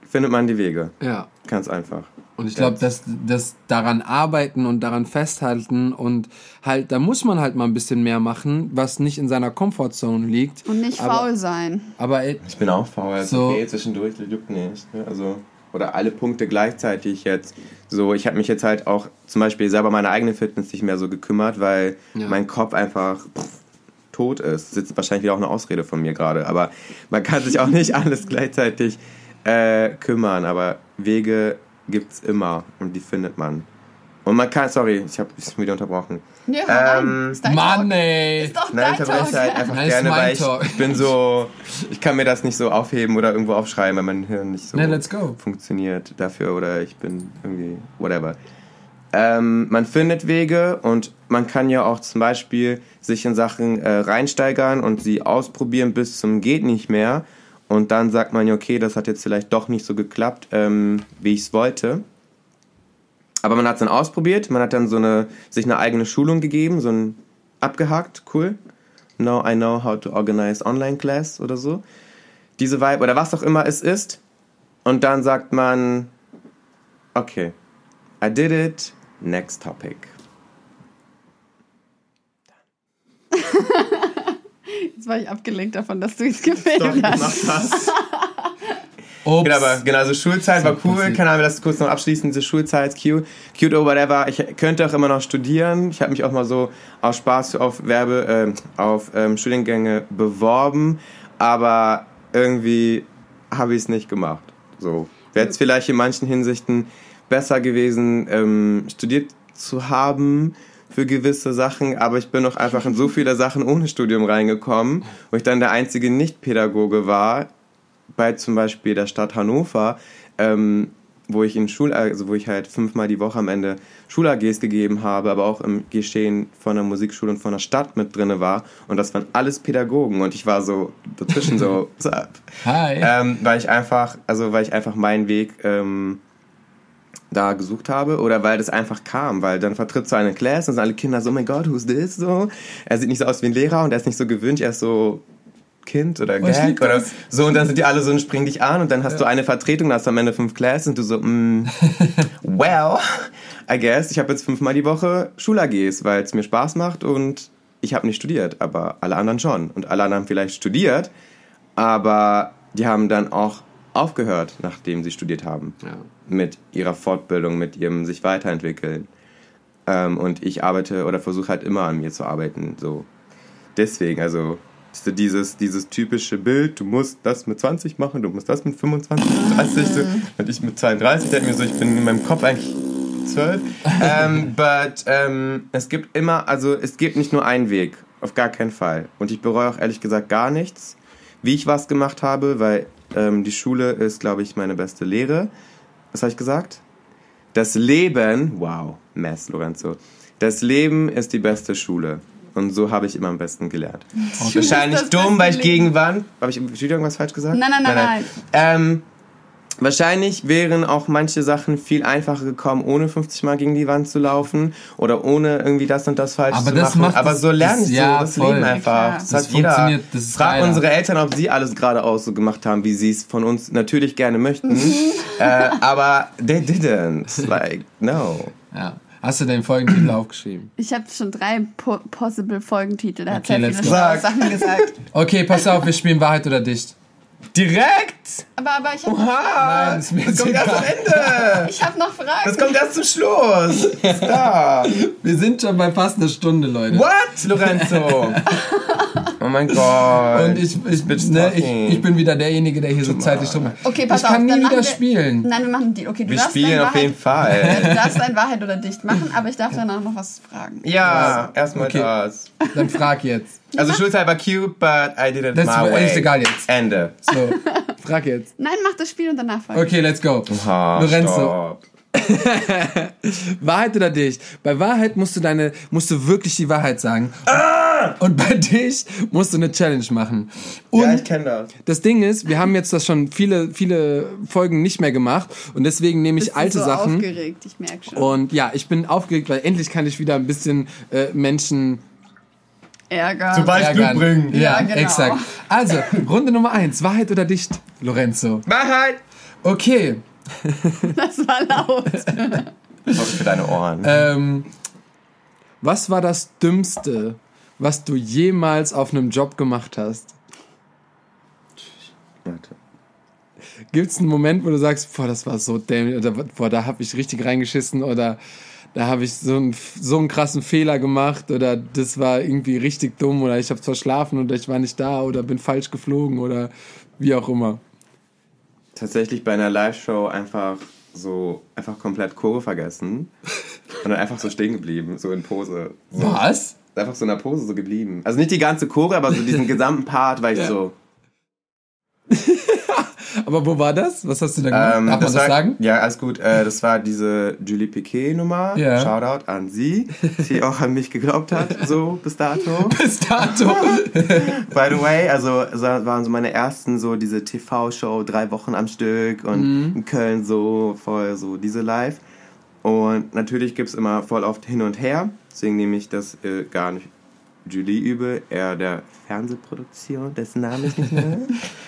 findet man die Wege. ja. Ganz einfach. Und ich glaube, dass das daran arbeiten und daran festhalten und halt, da muss man halt mal ein bisschen mehr machen, was nicht in seiner Comfortzone liegt. Und nicht aber, faul sein. Aber Ich bin auch faul, also So. okay, zwischendurch juckt nicht. Ne? Also, oder alle Punkte gleichzeitig jetzt. So, ich habe mich jetzt halt auch zum Beispiel selber meine eigene Fitness nicht mehr so gekümmert, weil Ja. mein Kopf einfach pff, tot ist. Das ist jetzt wahrscheinlich wieder auch eine Ausrede von mir gerade, aber man kann sich auch nicht alles gleichzeitig äh, kümmern, aber Wege gibt's immer und die findet man. Und man kann, sorry, ich habe mich wieder unterbrochen. Ja, Ähm, ist dein Mann, Talk. ey. Ist doch Nein, ich unterbreche halt einfach Nein, gerne, weil ich, ich bin so, ich kann mir das nicht so aufheben oder irgendwo aufschreiben, weil mein Hirn nicht so Ne, let's go. funktioniert dafür oder ich bin irgendwie, whatever. Ähm, man findet Wege und man kann ja auch zum Beispiel sich in Sachen äh, reinsteigern und sie ausprobieren bis zum geht nicht mehr und dann sagt man ja, okay, das hat jetzt vielleicht doch nicht so geklappt, ähm, wie ich es wollte. Aber man hat es dann ausprobiert, man hat dann so eine, sich eine eigene Schulung gegeben, so ein abgehakt, cool. Now I know how to organize online class oder so. Diese Vibe oder was auch immer es ist. Und dann sagt man, okay, I did it, next topic. Jetzt war ich abgelenkt davon, dass du es Doch, hast. gemacht hast. Ups. Genau, aber genau, also Schulzeit war cool. passiert. Keine Ahnung, das kurz noch abschließen. Diese Schulzeit, cute, cute or whatever. Ich könnte auch immer noch studieren. Ich habe mich auch mal so aus Spaß auf Werbe, äh, auf ähm, Studiengänge beworben, aber irgendwie habe ich es nicht gemacht. So wäre es vielleicht in manchen Hinsichten besser gewesen, ähm, studiert zu haben für gewisse Sachen, aber ich bin noch einfach in so viele Sachen ohne Studium reingekommen, wo ich dann der einzige Nicht-Pädagoge war, bei zum Beispiel der Stadt Hannover, ähm, wo ich in Schul, also wo ich halt fünfmal die Woche am Ende Schul-AGs gegeben habe, aber auch im Geschehen von der Musikschule und von der Stadt mit drinne war. Und das waren alles Pädagogen und ich war so dazwischen so? Hi. Ähm, weil ich einfach, also weil ich einfach meinen Weg ähm, da gesucht habe oder weil das einfach kam, weil dann vertritt so eine Class und sind alle Kinder so, oh mein Gott, who's this? So. Er sieht nicht so aus wie ein Lehrer und er ist nicht so gewöhnt, er ist so Kind oder Oh, Gag lieb oder das. so und dann sind die alle so und springen dich an und dann hast du eine Vertretung, dann hast du am Ende fünf Classes und du so, mm, well, I guess, ich habe jetzt fünfmal die Woche Schul-AGs, weil es mir Spaß macht und ich habe nicht studiert, aber alle anderen schon und alle anderen haben vielleicht studiert, aber die haben dann auch aufgehört, nachdem sie studiert haben Ja. Mit ihrer Fortbildung, mit ihrem sich weiterentwickeln. Ähm, und ich arbeite oder versuche halt immer an mir zu arbeiten. So. Deswegen, also so dieses, dieses typische Bild, du musst das mit 20 machen, du musst das mit 25, mit 30. So. Und ich mit 32 denke mir so, ich bin in meinem Kopf eigentlich 12. ähm, but ähm, es gibt immer, also es gibt nicht nur einen Weg, auf gar keinen Fall. Und ich bereue auch ehrlich gesagt gar nichts, wie ich was gemacht habe, weil ähm, die Schule ist, glaube ich, meine beste Lehre. Was habe ich gesagt? Das Leben, wow, Mess, Lorenzo. Das Leben ist die beste Schule. Und so habe ich immer am besten gelernt. Wahrscheinlich das dumm, weil ich gegen wann? Habe ich wieder irgendwas falsch gesagt? Nein, nein, nein, nein. Ähm, wahrscheinlich wären auch manche Sachen viel einfacher gekommen, ohne 50 Mal gegen die Wand zu laufen oder ohne irgendwie das und das falsch Aber zu das machen. macht Aber das- so lerne das- ich ja, so das voll. Leben Ja, einfach. klar. Das, Das hat jeder. funktioniert, das ist Frag geiler. unsere Eltern, ob sie alles geradeaus so gemacht haben, wie sie es von uns natürlich gerne möchten. äh, aber they didn't. Like, no. Ja. Hast du den Folgentitel aufgeschrieben? Ich habe schon drei po possible Folgentitel. Da hat Okay, sehr let's viele Sachen gesagt. Okay, pass auf, wir spielen Wahrheit oder Dicht. Direkt! Aber, aber ich habe Oha! Nein, ist mir das kommt egal. erst am Ende! ich hab noch Fragen. Das kommt erst zum Schluss! Stop! Wir sind schon bei fast einer Stunde, Leute. What, Lorenzo? oh mein Gott. Und ich, ich, Bitch ne, ich, ich bin wieder derjenige, der hier so zeitlich drum macht. Okay, pass ich kann auf, nie dann wieder machen wir- spielen. Nein, wir machen Deal. Okay, du Wir darfst spielen deine auf jeden Wahrheit, Fall. Du darfst dein Wahrheit oder Dicht machen, aber ich darf dann auch noch was fragen. Ja, erstmal Okay. das. Dann frag jetzt. Also Schulzeit war cute, but I did it Das my ist way. egal jetzt. Ende. So, frag jetzt. Nein, mach das Spiel und danach fragen. Okay, let's go. Ah, Lorenzo, stopp. Wahrheit oder Dicht? Bei Wahrheit musst du deine, musst du wirklich die Wahrheit sagen. Ah! Und bei Dicht musst du eine Challenge machen. Und Ja, ich kenne das. das Ding ist, wir haben jetzt das schon viele, viele Folgen nicht mehr gemacht und deswegen nehme ich Bist du alte so Sachen. aufgeregt, ich merke schon. Und ja, ich bin aufgeregt, weil endlich kann ich wieder ein bisschen äh, Menschen Ärger. Zum Beispiel ärgern. bringen. Ja, Ja, genau. exakt. Also, Runde Nummer eins. Wahrheit oder Dicht, Lorenzo? Wahrheit! Okay. Das war laut. Hoffe für deine Ohren. Ähm, was war das Dümmste, was du jemals auf einem Job gemacht hast? Warte. Gibt es einen Moment, wo du sagst, boah, das war so dämlich, oder boah, da habe ich richtig reingeschissen oder da habe ich so einen, so einen krassen Fehler gemacht oder das war irgendwie richtig dumm oder ich habe verschlafen oder ich war nicht da oder bin falsch geflogen oder wie auch immer. Tatsächlich bei einer Live-Show einfach so, einfach komplett Chore vergessen. Und dann einfach so stehen geblieben, so in Pose. So. Was? Einfach so in der Pose so geblieben. Also nicht die ganze Chore, aber so diesen gesamten Part war ich Ja. so. Aber wo war das? Was hast du da gemacht? Ähm, Darf man das war, sagen? Ja, alles gut. Äh, das war diese Julie Piquet-Nummer. Ja. Shoutout an sie, die auch an mich geglaubt hat, so bis dato. Bis dato. By the way, also das waren so meine ersten so diese TV-Show, drei Wochen am Stück und Mhm. in Köln so voll so diese live. Und natürlich gibt's immer voll oft hin und her. Deswegen nehme ich das äh, gar nicht Julie übe, eher der Fernsehproduktion, dessen Name ich nicht mehr.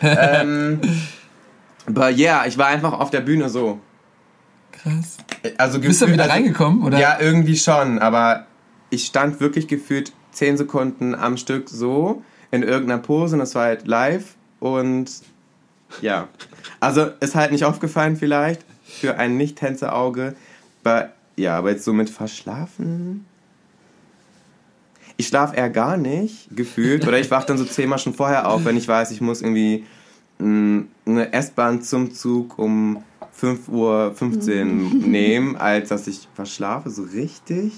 ähm, ja, yeah, ich war einfach auf der Bühne so. Krass. Also Bist du wieder also, reingekommen? Oder? Ja, irgendwie schon, aber ich stand wirklich gefühlt 10 Sekunden am Stück so in irgendeiner Pose und das war halt live und ja. Also ist halt nicht aufgefallen vielleicht für ein Nicht-Tänzer-Auge, aber ja, aber jetzt so mit verschlafen. Ich schlafe eher gar nicht, gefühlt. Oder ich wache dann so zehnmal schon vorher auf, wenn ich weiß, ich muss irgendwie eine S-Bahn zum Zug um 5.15 Uhr nehmen, als dass ich verschlafe, so richtig.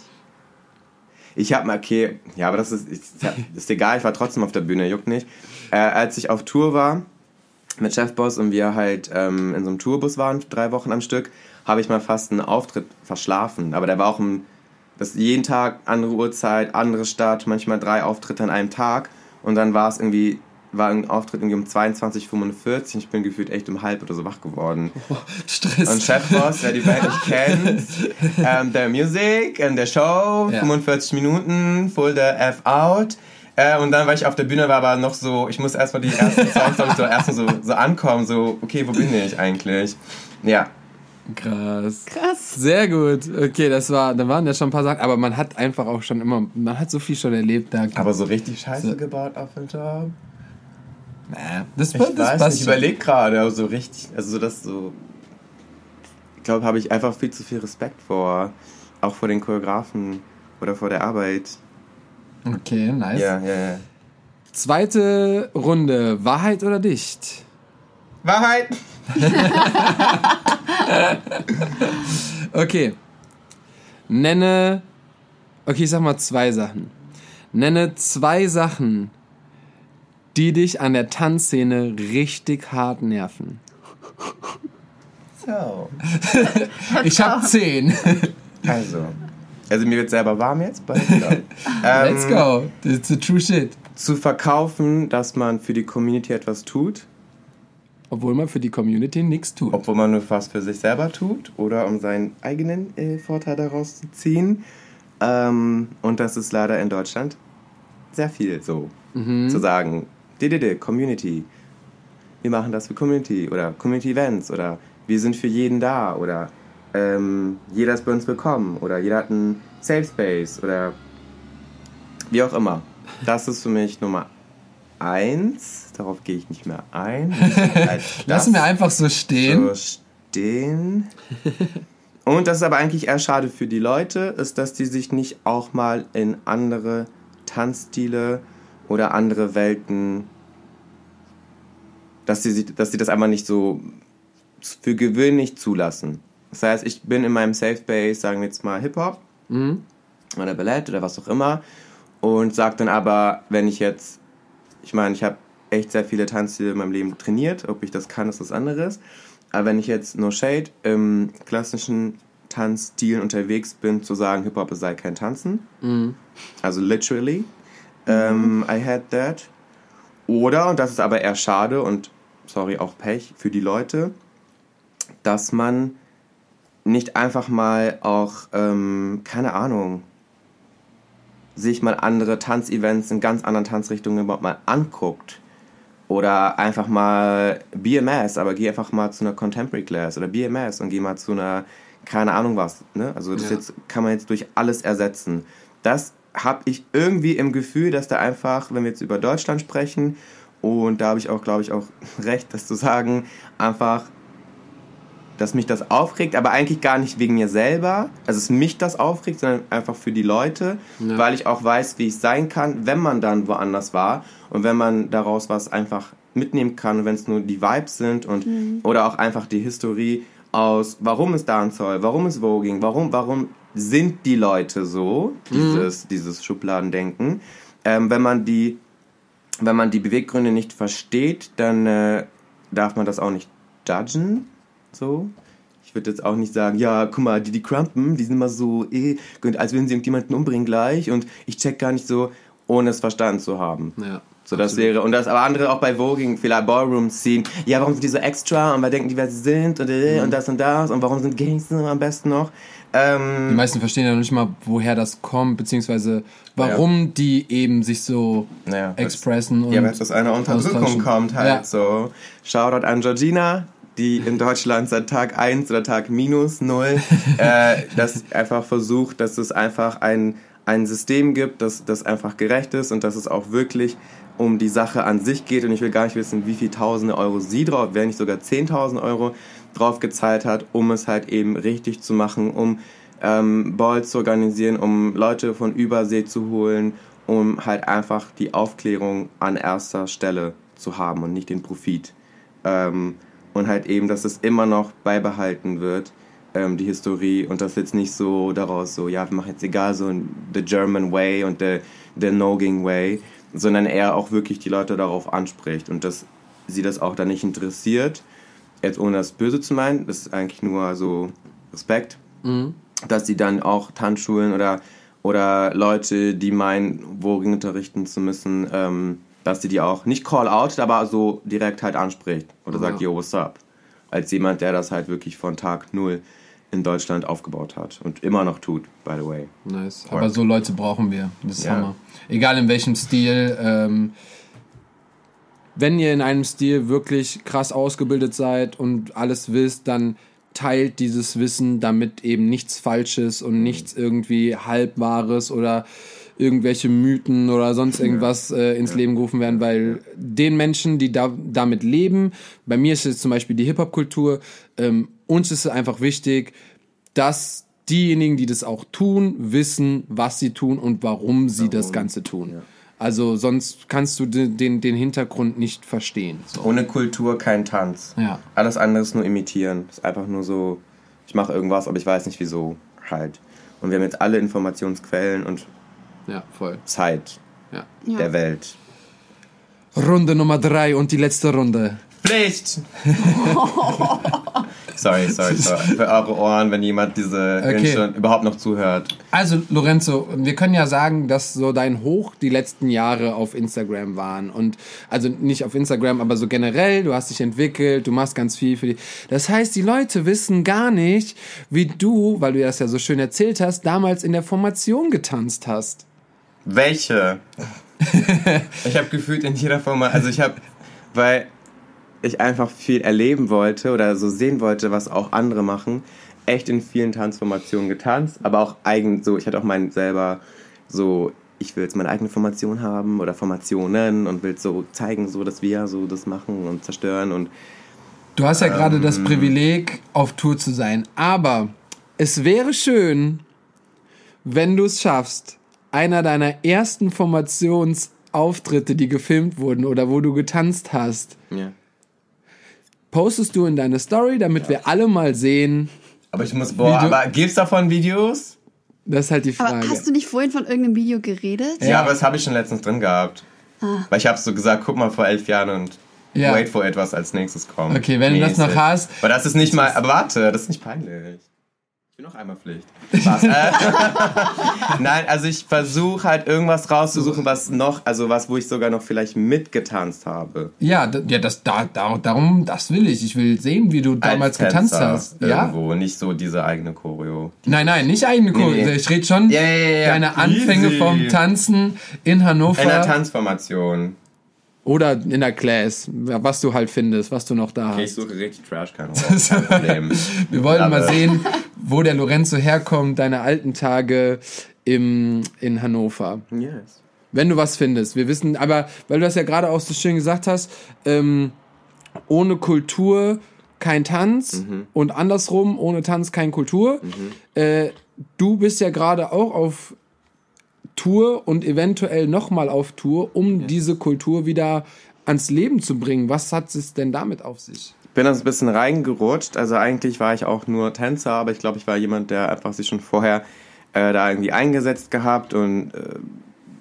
Ich habe mal, okay, ja, aber das ist, ist, ist egal, ich war trotzdem auf der Bühne, juckt nicht. Äh, als ich auf Tour war mit Chefboss und wir halt ähm, in so einem Tourbus waren, drei Wochen am Stück, habe ich mal fast einen Auftritt verschlafen. Aber der war auch im, das jeden Tag andere Uhrzeit, andere Stadt, manchmal drei Auftritte an einem Tag. Und dann war es irgendwie war ein Auftritt irgendwie um 22.45 ich bin gefühlt echt um halb oder so wach geworden. Stress. Und Chefboss, wer die Band nicht kennt, ähm, der Music und der Show, Ja. 45 Minuten, full the F out. Äh, und dann, weil ich auf der Bühne war, aber noch so, ich muss erstmal die ersten Songs so erstmal so, so ankommen, so, okay, wo bin ich eigentlich? Ja, Krass. Krass. Sehr gut. Okay, das war, da waren ja schon ein paar Sachen, aber man hat einfach auch schon immer, man hat so viel schon erlebt da. aber so richtig Scheiße gebaut auf dem Job. Naja, das, Ich das weiß ich überlege gerade, aber so richtig, also so das so, ich glaube, habe ich einfach viel zu viel Respekt vor, auch vor den Choreografen oder vor der Arbeit. Okay, nice. Ja, ja, ja. Zweite Runde, Wahrheit oder Dicht? Wahrheit! Okay. Nenne, okay, ich sag mal zwei Sachen. Nenne zwei Sachen, die dich an der Tanzszene richtig hart nerven. So. Ich hab zehn. Also. Also mir wird selber warm jetzt. Bald, ähm, Let's go. It's the true shit. Zu verkaufen, dass man für die Community etwas tut, Obwohl man für die Community nichts tut. obwohl man nur was für sich selber tut oder um seinen eigenen äh, Vorteil daraus zu ziehen. Ähm, und das ist leider in Deutschland sehr viel so. Zu sagen, DDD, Community. Wir machen das für Community oder Community Events oder wir sind für jeden da oder ähm, jeder ist bei uns willkommen oder jeder hat einen Safe Space oder wie auch immer. Das ist für mich Nummer eins. Darauf gehe ich nicht mehr ein. Lassen wir einfach so stehen. so stehen. Und das ist aber eigentlich eher schade für die Leute, ist, dass die sich nicht auch mal in andere Tanzstile oder andere Welten, dass sie, dass sie das einfach nicht so für gewöhnlich zulassen. Das heißt, ich bin in meinem Safe Space, sagen wir jetzt mal Hip-Hop oder Ballett oder was auch immer und sage dann aber, wenn ich jetzt, ich meine, ich habe echt sehr viele Tanzstile in meinem Leben trainiert, ob ich das kann, ist was anderes. Aber wenn ich jetzt No Shade im klassischen Tanzstilen unterwegs bin, zu sagen, Hip-Hop sei kein Tanzen, also literally, ähm, I had that. Oder, und das ist aber eher schade und sorry, auch Pech für die Leute, dass man nicht einfach mal auch, ähm, keine Ahnung, sich mal andere Tanzevents in ganz anderen Tanzrichtungen überhaupt mal anguckt. Oder einfach mal BMS, aber geh einfach mal zu einer Contemporary Class oder BMS und geh mal zu einer, keine Ahnung was. Ne? Also das Ja. jetzt kann man jetzt durch alles ersetzen. Das habe ich irgendwie im Gefühl, dass da einfach, wenn wir jetzt über Deutschland sprechen, und da habe ich auch, glaube ich, auch recht, das zu sagen, einfach dass mich das aufregt, aber eigentlich gar nicht wegen mir selber, also es mich das aufregt, sondern einfach für die Leute, Ja. weil ich auch weiß, wie ich sein kann, wenn man dann woanders war und wenn man daraus was einfach mitnehmen kann, wenn es nur die Vibes sind und oder auch einfach die Historie aus, warum ist Dancehall, warum ist Voging, warum, warum sind die Leute so, dieses, dieses Schubladendenken, ähm, wenn man die wenn man die Beweggründe nicht versteht, dann äh, darf man das auch nicht judgen. So. Ich würde jetzt auch nicht sagen, ja, guck mal, die, die Crumpen, die sind immer so, eh, als würden sie irgendjemanden umbringen gleich und ich check gar nicht so, ohne es verstanden zu haben. Ja. So, das wäre, und das, aber andere auch bei Voging, vielleicht Ballroom-Scene, ja, warum sind die so extra und wer denken die, wer sie sind und, äh, und das und das und warum sind Gangster am besten noch? Die Ähm, meisten verstehen ja noch nicht mal, woher das kommt, beziehungsweise warum die eben sich so Ja, expressen und Ja, weil es aus einer Unterdrückung kommt halt Ja. so. Shoutout an Georgina, die in Deutschland seit Tag 1 oder Tag minus 0 äh, das einfach versucht, dass es einfach ein, ein System gibt, das, das einfach gerecht ist und dass es auch wirklich um die Sache an sich geht und ich will gar nicht wissen, wie viel tausende Euro sie drauf, wenn nicht sogar 10.000 Euro drauf gezahlt hat, um es halt eben richtig zu machen, um ähm, Balls zu organisieren, um Leute von Übersee zu holen, um halt einfach die Aufklärung an erster Stelle zu haben und nicht den Profit. Ähm, und halt eben, dass es immer noch beibehalten wird, ähm, die Historie und das jetzt nicht so daraus so, ja, wir machen jetzt egal so the German way und the, the Noging way, sondern eher auch wirklich die Leute darauf anspricht und dass sie das auch dann nicht interessiert, jetzt ohne das Böse zu meinen, das ist eigentlich nur so Respekt, dass sie dann auch Tanzschulen oder, oder Leute, die meinen, Voging unterrichten zu müssen, ähm, dass sie die auch nicht call out, aber so direkt halt anspricht oder sagt, yo, what's up? Als jemand, der das halt wirklich von Tag null in Deutschland aufgebaut hat und immer noch tut, by the way. Nice. Aber so Leute brauchen wir. Das ist Ja. Hammer. Egal in welchem Stil. Ähm, wenn ihr in einem Stil wirklich krass ausgebildet seid und alles wisst, dann teilt dieses Wissen, damit eben nichts Falsches und nichts irgendwie Halbwahres oder irgendwelche Mythen oder sonst irgendwas äh, ins Leben gerufen werden, weil den Menschen, die da, damit leben, bei mir ist es zum Beispiel die Hip-Hop-Kultur, ähm, uns ist es einfach wichtig, dass diejenigen, die das auch tun, wissen, was sie tun und warum sie das Ganze tun. Also sonst kannst du den, den, den Hintergrund nicht verstehen. So. Ohne Kultur kein Tanz. Ja. Alles andere ist nur imitieren. Ist einfach nur so, ich mache irgendwas, aber ich weiß nicht wieso halt. Und wir haben jetzt alle Informationsquellen und Ja, voll. Zeit Ja. Ja. der Welt. Runde Nummer drei und die letzte Runde. Pflicht! sorry, sorry, sorry. Für eure Ohren, wenn jemand diese Okay. Überhaupt noch zuhört. Also, Lorenzo, wir können ja sagen, dass so dein Hoch die letzten Jahre auf Instagram waren. Und also nicht auf Instagram, aber so generell, du hast dich entwickelt, du machst ganz viel für die. Das heißt, die Leute wissen gar nicht, wie du, weil du das ja so schön erzählt hast, damals in der Formation getanzt hast. Welche? ich habe gefühlt in jeder Form, also ich habe, weil ich einfach viel erleben wollte oder so sehen wollte, was auch andere machen, echt in vielen Tanzformationen getanzt, aber auch eigen, so, ich hatte auch mein selber so, ich will jetzt meine eigene Formation haben oder Formationen und will so zeigen, so, dass wir so das machen und zerstören und Du hast ja gerade das Privileg, auf Tour zu sein. Aber es wäre schön, wenn du es schaffst, einer deiner ersten Formationsauftritte, die gefilmt wurden oder wo du getanzt hast, ja. Postest du in deine Story, damit wir alle mal sehen. Aber ich muss, boah, aber gibt's davon Videos? Das ist halt die Aber Frage. hast du nicht vorhin von irgendeinem Video geredet? Ja, aber das habe ich schon letztens drin gehabt. Weil ich habe so gesagt, guck mal vor elf Jahren und Ja. wait for etwas als nächstes kommt. Okay, wenn du das noch Mäßig. hast. Aber das ist nicht mal, aber warte, das ist nicht peinlich. Bin noch einmal Pflicht. Spaß. Äh, Nein, also ich versuche halt irgendwas rauszusuchen, was noch, also was, wo ich sogar noch vielleicht mitgetanzt habe. ja, ja, das da, da, darum, das will ich. Ich will sehen, wie du damals Als getanzt hast. Ja? Irgendwo, nicht so diese eigene Choreo. Nein, nein, nicht eigene Kurse. Nee, nee. Ich rede schon Ja, ja, ja, ja. deine Anfänge Easy. vom Tanzen in Hannover. In der Tanzformation. Oder in der Class, was du halt findest, was du noch da Okay, ich hast. suche richtig Trash, kein Problem. Wir wollen mal sehen, wo der Lorenzo herkommt, deine alten Tage im, in Hannover. Yes. Wenn du was findest. Wir wissen, aber weil du das ja gerade auch so schön gesagt hast, ähm, ohne Kultur kein Tanz und andersrum, ohne Tanz kein Kultur. Äh, du bist ja gerade auch auf Tour und eventuell nochmal auf Tour, um diese Kultur wieder ans Leben zu bringen. Was hat es denn damit auf sich? bin das ein bisschen reingerutscht. Also eigentlich war ich auch nur Tänzer, aber ich glaube, ich war jemand, der einfach sich schon vorher äh, da irgendwie eingesetzt gehabt und äh,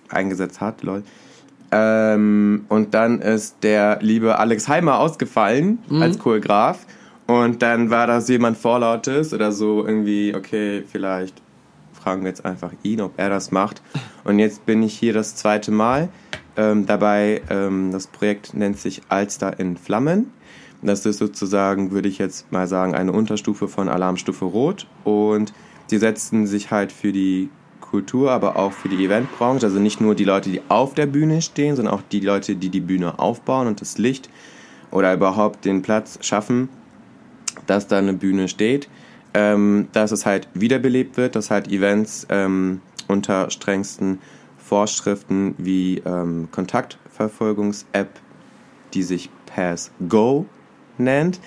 eingesetzt hat, lol. Ähm, und dann ist der liebe Alex Heimer ausgefallen als Choreograf. Und dann war das jemand Vorlautes oder so irgendwie, okay, vielleicht fragen wir jetzt einfach ihn, ob er das macht. Und jetzt bin ich hier das zweite Mal ähm, dabei. Ähm, das Projekt nennt sich Alster in Flammen. Das ist sozusagen, würde ich jetzt mal sagen, eine Unterstufe von Alarmstufe Rot. Und die setzen sich halt für die Kultur, aber auch für die Eventbranche. Also nicht nur die Leute, die auf der Bühne stehen, sondern auch die Leute, die die Bühne aufbauen und das Licht oder überhaupt den Platz schaffen, dass da eine Bühne steht. Ähm, dass es halt wiederbelebt wird, dass halt Events ähm, unter strengsten Vorschriften wie ähm, Kontaktverfolgungs-App, die sich Pass Go nennt,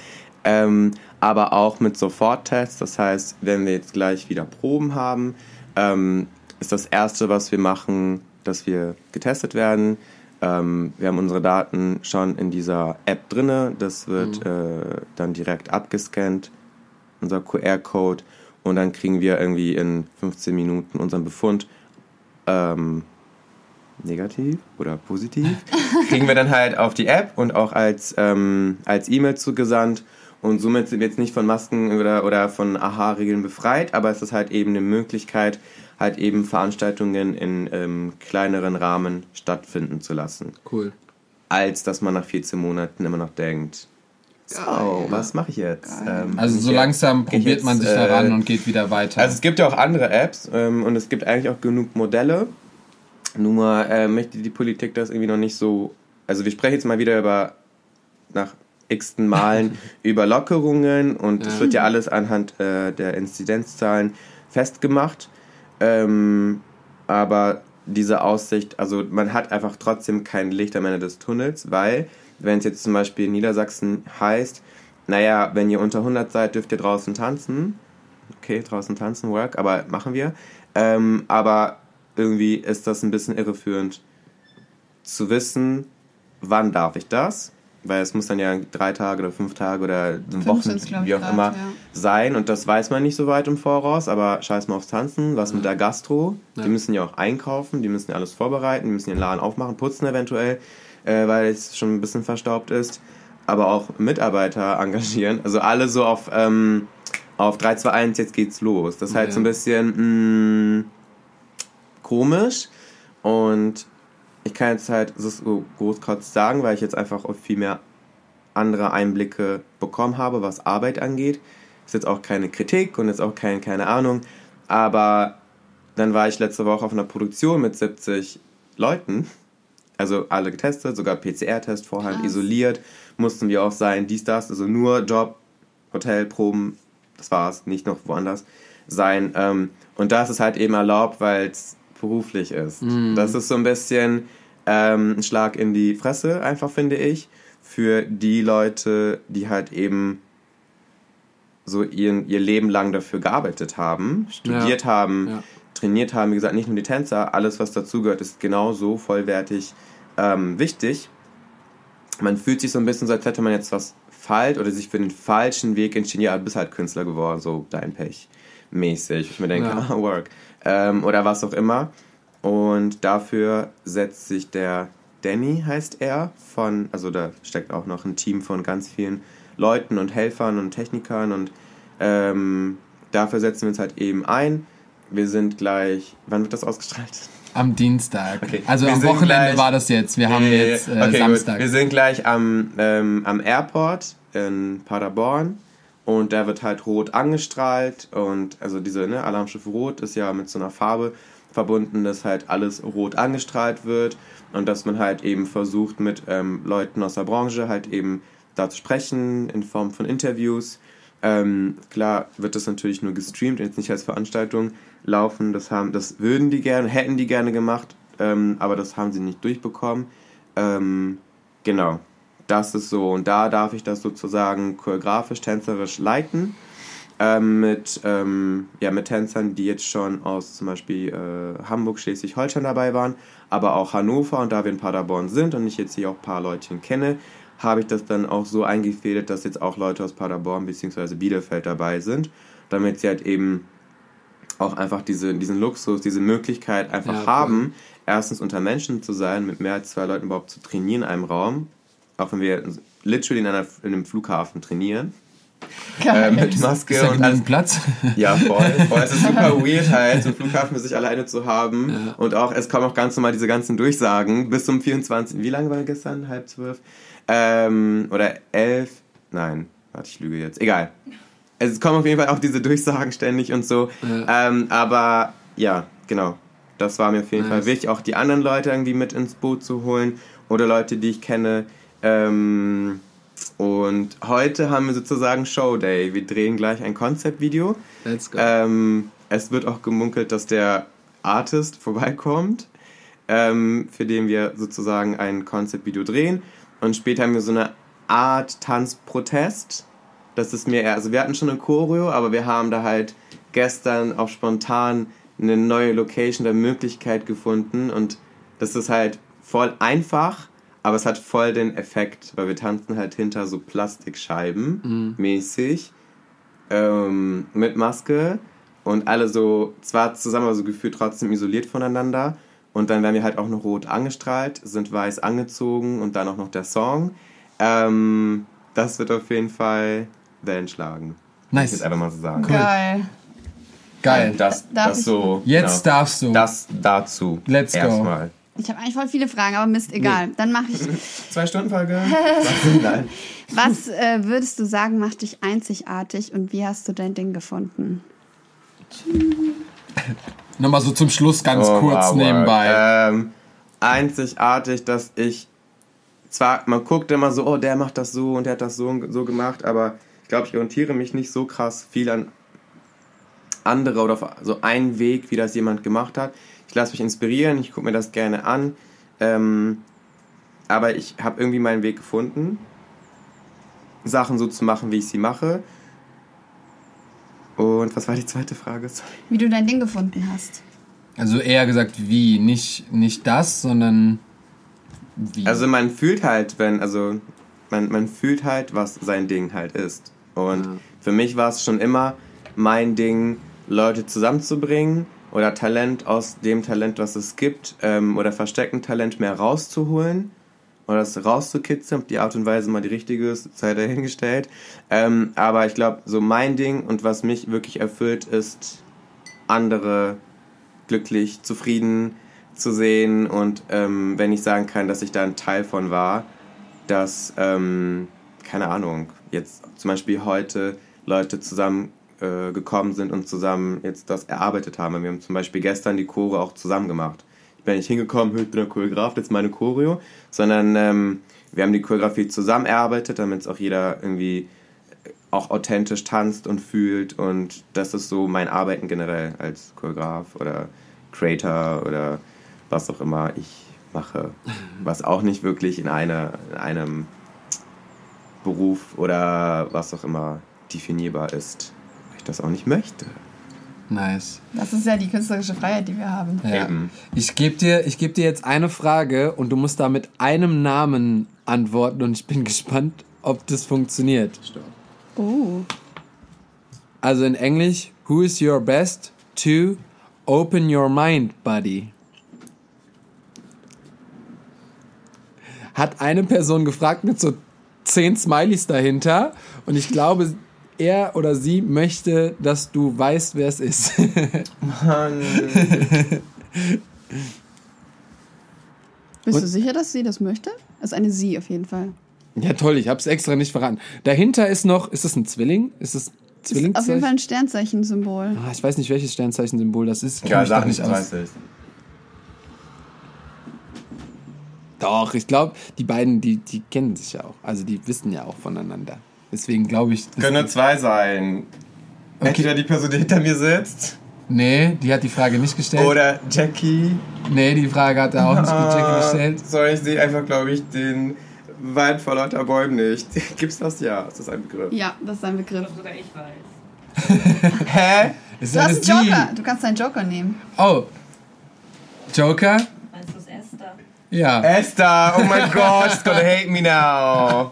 ähm, aber auch mit Soforttests. Das heißt, wenn wir jetzt gleich wieder Proben haben, ähm, ist das erste, was wir machen, dass wir getestet werden. Ähm, wir haben unsere Daten schon in dieser App drinne. Das wird äh, dann direkt abgescannt, unser QR-Code, und dann kriegen wir irgendwie in 15 Minuten unseren Befund. Ähm, negativ oder positiv, kriegen wir dann halt auf die App und auch als, ähm, als E-Mail zugesandt. Und somit sind wir jetzt nicht von Masken oder, oder von AHA-Regeln befreit, aber es ist halt eben eine Möglichkeit, halt eben Veranstaltungen in ähm, kleineren Rahmen stattfinden zu lassen. Cool. als dass man nach 14 Monaten immer noch denkt, so, was mache ich jetzt? Ähm, Also so langsam probiert man sich da äh, und geht wieder weiter. Also es gibt ja auch andere Apps ähm, und es gibt eigentlich auch genug Modelle. Nur äh, möchte die Politik das irgendwie noch nicht so. Also wir sprechen jetzt mal wieder über nach x-ten Malen über Lockerungen und es Ja. wird ja alles anhand äh, der Inzidenzzahlen festgemacht. Ähm, aber diese Aussicht, also man hat einfach trotzdem kein Licht am Ende des Tunnels, weil wenn es jetzt zum Beispiel in Niedersachsen heißt, naja, wenn ihr unter 100 seid, dürft ihr draußen tanzen. Okay, draußen tanzen, work, aber machen wir. Ähm, aber irgendwie ist das ein bisschen irreführend zu wissen, wann darf ich das? Weil es muss dann ja drei Tage oder fünf Tage oder Wochen, glaub ich, wie auch grad, immer, ja. sein. Und das weiß man nicht so weit im Voraus, aber scheiß mal aufs Tanzen. Was mit der Gastro? Die müssen ja auch einkaufen, die müssen ja alles vorbereiten, die müssen den Laden aufmachen, putzen eventuell, äh, weil es schon ein bisschen verstaubt ist. Aber auch Mitarbeiter engagieren. Also alle so auf, ähm, auf 3, 2, 1, jetzt geht's los. Das ist halt Ja. so ein bisschen mh, komisch. Und ich kann jetzt halt so großkotz sagen, weil ich jetzt einfach viel mehr andere Einblicke bekommen habe, was Arbeit angeht. Ist jetzt auch keine Kritik und jetzt auch kein, keine Ahnung. Aber dann war ich letzte Woche auf einer Produktion mit 70 Leuten. Also alle getestet, sogar PCR-Test vorher Krass. isoliert. Mussten wir auch sein, dies, das. Also nur Job, Hotel, Proben, das war's, nicht noch woanders sein. Ähm, und das ist halt eben erlaubt, weil es beruflich ist. Das ist so ein bisschen ähm, ein Schlag in die Fresse, einfach finde ich, für die Leute, die halt eben so ihren, ihr Leben lang dafür gearbeitet haben, studiert haben, Ja. trainiert haben. Wie gesagt, nicht nur die Tänzer, alles, was dazugehört, ist genauso vollwertig ähm, wichtig. Man fühlt sich so ein bisschen so, als hätte man jetzt was falsch oder sich für den falschen Weg entschieden. Ja, du bist halt Künstler geworden, so dein Pech mäßig. Ich mir denke, Ja. ah, work. Ähm, oder was auch immer. Und dafür setzt sich der Danny, heißt er, von, also da steckt auch noch ein Team von ganz vielen Leuten und Helfern und Technikern und ähm, dafür setzen wir uns halt eben ein. Wir sind gleich, wann wird das ausgestrahlt? Am Dienstag. Okay. Also Wir am Wochenende gleich- war das jetzt. Wir haben Äh, jetzt äh, okay, Samstag. Gut. Wir sind gleich am, ähm, am Airport in Paderborn und da wird halt rot angestrahlt und also diese ne, Alarmstufe Rot ist ja mit so einer Farbe verbunden, dass halt alles rot angestrahlt wird und dass man halt eben versucht mit ähm, Leuten aus der Branche halt eben da zu sprechen in Form von Interviews. Ähm, klar wird das natürlich nur gestreamt jetzt nicht als Veranstaltung laufen. Das, haben, das würden die gerne, hätten die gerne gemacht, ähm, aber das haben sie nicht durchbekommen. Ähm, genau, das ist so. Und da darf ich das sozusagen choreografisch, tänzerisch leiten. Ähm, mit, ähm, ja, mit Tänzern, die jetzt schon aus zum Beispiel äh, Hamburg, Schleswig-Holstein dabei waren, aber auch Hannover. Und da wir in Paderborn sind und ich jetzt hier auch ein paar Leutchen kenne, habe ich das dann auch so eingefädelt, dass jetzt auch Leute aus Paderborn bzw. Bielefeld dabei sind, damit sie halt eben auch einfach diese, diesen Luxus, diese Möglichkeit einfach Ja, cool. haben, erstens unter Menschen zu sein, mit mehr als zwei Leuten überhaupt zu trainieren in einem Raum, auch wenn wir literally in, einer, in einem Flughafen trainieren, äh, mit Maske ist da und alles. Platz? Ja, voll, voll. Es ist super weird halt, so einen Flughafen für sich alleine zu haben. Ja. Und auch, es kommen auch ganz normal diese ganzen Durchsagen bis zum 24. Wie lange war gestern? Halb zwölf? Ähm, oder elf? Nein, warte, ich lüge jetzt. Egal. Es kommen auf jeden Fall auch diese Durchsagen ständig und so. Ja. Ähm, aber ja, genau. Das war mir auf jeden Nice. Fall wichtig, auch die anderen Leute irgendwie mit ins Boot zu holen oder Leute, die ich kenne. Ähm, und heute haben wir sozusagen Show Day. Wir drehen gleich ein Konzeptvideo. Let's go. Ähm, es wird auch gemunkelt, dass der Artist vorbeikommt, ähm, für den wir sozusagen ein Konzeptvideo drehen. Und später haben wir so eine Art Tanzprotest. Das ist mir eher, also wir hatten schon eine Choreo, aber wir haben da halt gestern auch spontan eine neue Location der Möglichkeit gefunden und das ist halt voll einfach, aber es hat voll den Effekt, weil wir tanzen halt hinter so Plastikscheiben mäßig ähm, mit Maske und alle so, zwar zusammen, aber so gefühlt trotzdem isoliert voneinander. Und dann werden wir halt auch noch rot angestrahlt, sind weiß angezogen und dann auch noch der Song. Ähm, das wird auf jeden Fall Wellen schlagen. Nice. Ich jetzt einfach mal so sagen. Geil. Geil. Das, Darf das ich- so. Jetzt genau. darfst du. Das dazu. Let's go. Erstmal. Ich habe eigentlich voll viele Fragen, aber Mist, egal. Dann mache ich. Zwei Stunden Folge? Nein. Was äh, würdest du sagen, macht dich einzigartig und wie hast du dein Ding gefunden? Nochmal so zum Schluss ganz Oh, kurz wow, nebenbei. Ähm, einzigartig, dass ich zwar, man guckt immer so, oh, der macht das so und der hat das so und so gemacht, aber ich glaube, ich orientiere mich nicht so krass viel an andere oder auf so einen Weg, wie das jemand gemacht hat. Ich lasse mich inspirieren, ich gucke mir das gerne an, ähm, aber ich habe irgendwie meinen Weg gefunden, Sachen so zu machen, wie ich sie mache. Und was war die zweite Frage? Sorry. Wie du dein Ding gefunden hast. Also eher gesagt wie, nicht, nicht das, sondern wie. Also man fühlt halt, wenn, also man, man fühlt halt, was sein Ding halt ist. Und für mich war es schon immer mein Ding, Leute zusammenzubringen oder Talent aus dem Talent, was es gibt, ähm, oder versteckten Talent mehr rauszuholen oder das rauszukitzeln. Ob die Art und Weise mal die richtige ist, sei dahingestellt. Ähm, aber ich glaube, so mein Ding und was mich wirklich erfüllt, ist andere glücklich, zufrieden zu sehen und ähm, wenn ich sagen kann, dass ich da ein Teil von war, dass, ähm, keine Ahnung, jetzt zum Beispiel heute Leute zusammen äh, gekommen sind und zusammen jetzt das erarbeitet haben. Wir haben zum Beispiel gestern die Chore auch zusammen gemacht. Ich bin hingekommen, ich bin der Choreograf, jetzt meine Choreo, sondern ähm, wir haben die Choreografie zusammen erarbeitet, damit es auch jeder irgendwie auch authentisch tanzt und fühlt und das ist so mein Arbeiten generell als Choreograf oder Creator oder was auch immer ich mache, was auch nicht wirklich in, einer, in einem Beruf oder was auch immer definierbar ist, weil ich das auch nicht möchte. Nice. Das ist ja die künstlerische Freiheit, die wir haben. Ja. Eben. Ich gebe dir, ich geb dir jetzt eine Frage und du musst da mit einem Namen antworten und ich bin gespannt, ob das funktioniert. Oh. Also in Englisch, who is your best to open your mind, buddy? Hat eine Person gefragt mit so zehn Smileys dahinter und ich glaube, er oder sie möchte, dass du weißt, wer es ist. Mann. Bist Und- du sicher, dass sie das möchte? Das ist eine sie auf jeden Fall. ja toll, ich habe es extra nicht verraten. Dahinter ist noch, ist das ein Zwilling? Ist das Das ist auf jeden Fall ein Sternzeichen-Symbol. Ah, ich weiß nicht, welches Sternzeichensymbol das ist. Ja, sag nicht, aus. weiß ich. Doch, ich glaube, die beiden, die, die kennen sich ja auch. Also die wissen ja auch voneinander. Deswegen glaube ich. Können nur zwei sein. Entweder die Person, die hinter mir sitzt, Nee, die hat die Frage nicht gestellt. oder Jackie. Nee, die Frage hat er auch nicht mit Jackie Ah, gestellt. Sorry, ich sehe einfach, glaube ich, den Wald vor lauter Bäumen nicht. Gibt's das? Ja, ist das ein Begriff. Ja, das ist ein Begriff. Sogar ich weiß. Hä? Ist Du hast einen. Joker. Du kannst deinen Joker nehmen. Oh. Joker? Meinst du es Esther? Ja. Esther, oh my God, she's gonna hate me now.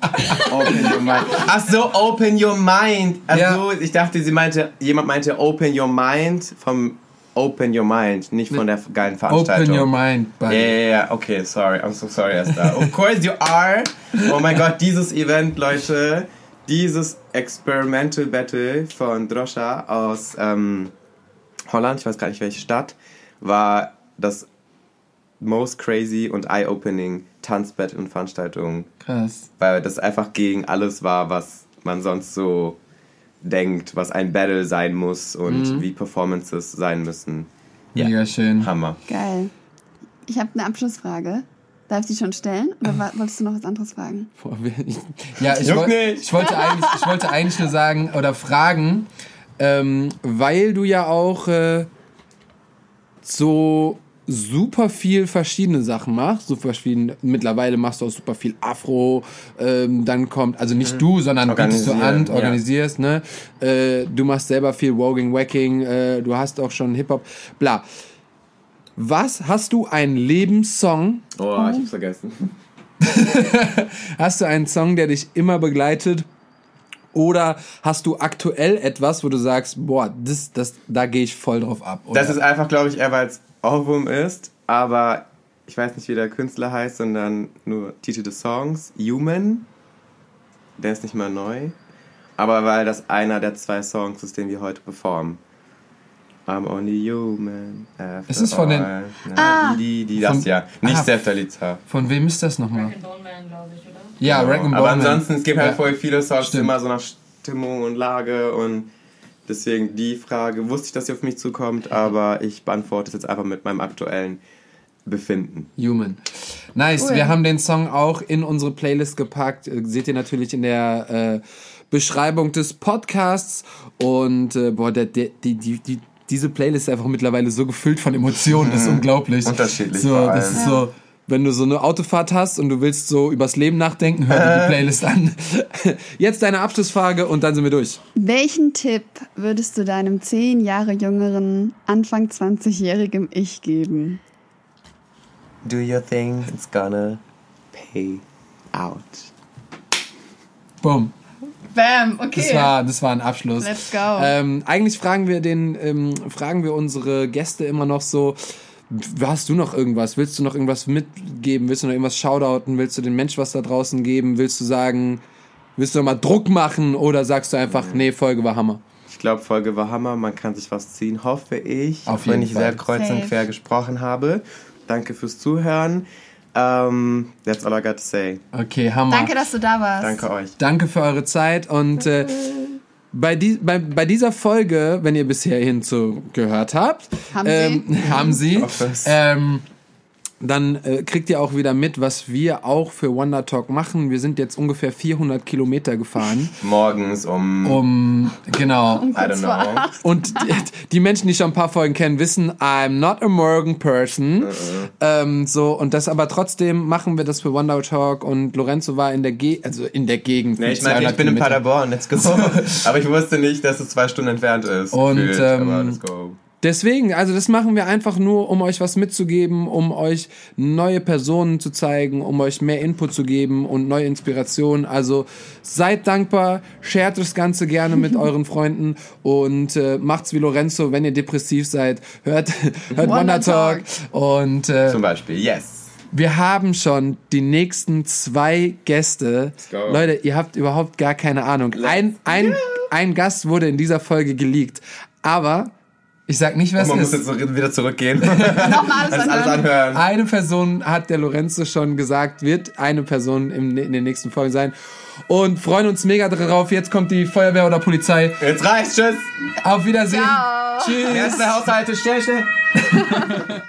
Open your mind. Ach so, open your mind. Ach Ja. so, ich dachte, sie meinte, jemand meinte open your mind vom Open Your Mind, nicht von der geilen Veranstaltung. Open your mind, Ja, ja, ja, okay, sorry, I'm so sorry, Esther. Of course you are. Oh mein Gott, dieses Event, Leute, dieses Experimental Battle von Droscha aus ähm, Holland, ich weiß gar nicht welche Stadt, war das most crazy und eye-opening Tanzbattle und Veranstaltung, Krass. weil das einfach gegen alles war, was man sonst so denkt, was ein Battle sein muss und wie Performances sein müssen. Ja. Mega schön. Hammer. Geil. Ich habe eine Abschlussfrage. Darf ich die schon stellen? Oder wolltest du noch was anderes fragen? Ja, ich, woll, ich, wollte eigentlich, ich wollte eigentlich nur sagen oder fragen, ähm, weil du ja auch äh, so super viel verschiedene Sachen machst. Super viel, mittlerweile machst du auch super viel Afro. Ähm, dann kommt, also nicht du, sondern bietest du an, ja. organisierst. Ne? Äh, du machst selber viel Wogging, Wacking. Äh, du hast auch schon Hip-Hop. Bla. Was hast du einen Lebenssong? Oh, ich hab's vergessen. Hast du einen Song, der dich immer begleitet? Oder hast du aktuell etwas, wo du sagst, boah, das, das, da gehe ich voll drauf ab? Oder? Das ist einfach, glaube ich, eher weil es Ohrwurm ist, aber ich weiß nicht, wie der Künstler heißt, sondern nur Titel des Songs. Human. Der ist nicht mal neu. Aber weil das einer der zwei Songs ist, den wir heute performen. I'm only human. after Ist es von den- all. Na, die, die, die, das Von- ja. Nicht Ah. Seftalitzer. Von wem ist das nochmal? Rock and Bone Man, glaube ich, oder? Ja, Rack and Aber Bone Man. ansonsten, es gibt halt Ja. voll viele Songs, Stimmt. immer so nach Stimmung und Lage und deswegen die Frage wusste ich, dass sie auf mich zukommt, aber ich beantworte es jetzt einfach mit meinem aktuellen Befinden. Human. Nice, Cool. wir haben den Song auch in unsere Playlist gepackt. Äh, Seht ihr natürlich in der äh, Beschreibung des Podcasts. Und äh, boah, der, der, die, die, die, diese Playlist ist einfach mittlerweile so gefüllt von Emotionen, das ist unglaublich. Unterschiedlich So, vor das ist so, wenn du so eine Autofahrt hast und du willst so übers Leben nachdenken, hör dir die Playlist an. Jetzt deine Abschlussfrage und dann sind wir durch. Welchen Tipp würdest du deinem zehn Jahre jüngeren, Anfang 20-jährigem Ich geben? Do your thing, it's gonna pay out. Boom. Bam, okay. Das war, das war ein Abschluss. Let's go. Ähm, eigentlich fragen wir den, ähm, fragen wir unsere Gäste immer noch so, hast du noch irgendwas? Willst du noch irgendwas mitgeben? Willst du noch irgendwas shoutouten? Willst du den Mensch was da draußen geben? Willst du sagen, willst du noch mal Druck machen? Oder sagst du einfach, nee, Folge war Hammer? Ich glaube, Folge war Hammer, man kann sich was ziehen, hoffe ich. Auf auch wenn jeden ich Fall. sehr kreuz und Safe. quer gesprochen habe. Danke fürs Zuhören. Um, that's all I got to say. Okay, Hammer. Danke, dass du da warst. Danke euch. Danke für eure Zeit und äh, bei, die, bei, bei dieser Folge, wenn ihr bis hierhin zugehört habt, Haben ähm, haben sie, hoffe es. ähm, dann äh, kriegt ihr auch wieder mit, was wir auch für Wonder Talk machen. Wir sind jetzt ungefähr 400 Kilometer gefahren, Morgens um, um genau. I don't know. Und die, die Menschen, die schon ein paar Folgen kennen, wissen, I'm not a morgan person. Ähm, so und das aber trotzdem machen wir das für Wonder Talk und Lorenzo war in der Ge also in der Gegend. Nee, ich meine, ich 200 bin in Kilometern. Paderborn, let's go. Aber ich wusste nicht, dass es zwei Stunden entfernt ist. Und, gefühlt, ähm, aber let's go. Deswegen, also das machen wir einfach nur, um euch was mitzugeben, um euch neue Personen zu zeigen, um euch mehr Input zu geben und neue Inspirationen. Also seid dankbar, shared das Ganze gerne mit euren Freunden und äh, macht's wie Lorenzo, wenn ihr depressiv seid. Hört, hört Wonder Talk. Und äh, Zum Beispiel, yes. wir haben schon die nächsten zwei Gäste. Leute, ihr habt überhaupt gar keine Ahnung. Ein, ein, ein Gast wurde in dieser Folge geleakt. Aber ich sag nicht, wer es Man muss ist. jetzt so wieder zurückgehen. Nochmal alles Alles, alles anhören. anhören. Eine Person hat der Lorenzo schon gesagt, wird eine Person im, in den nächsten Folgen sein. Und freuen uns mega darauf. Jetzt kommt die Feuerwehr oder Polizei. Jetzt reicht's, tschüss. Auf Wiedersehen. Ciao. Tschüss. Erste Haushalte, schnell, schnell.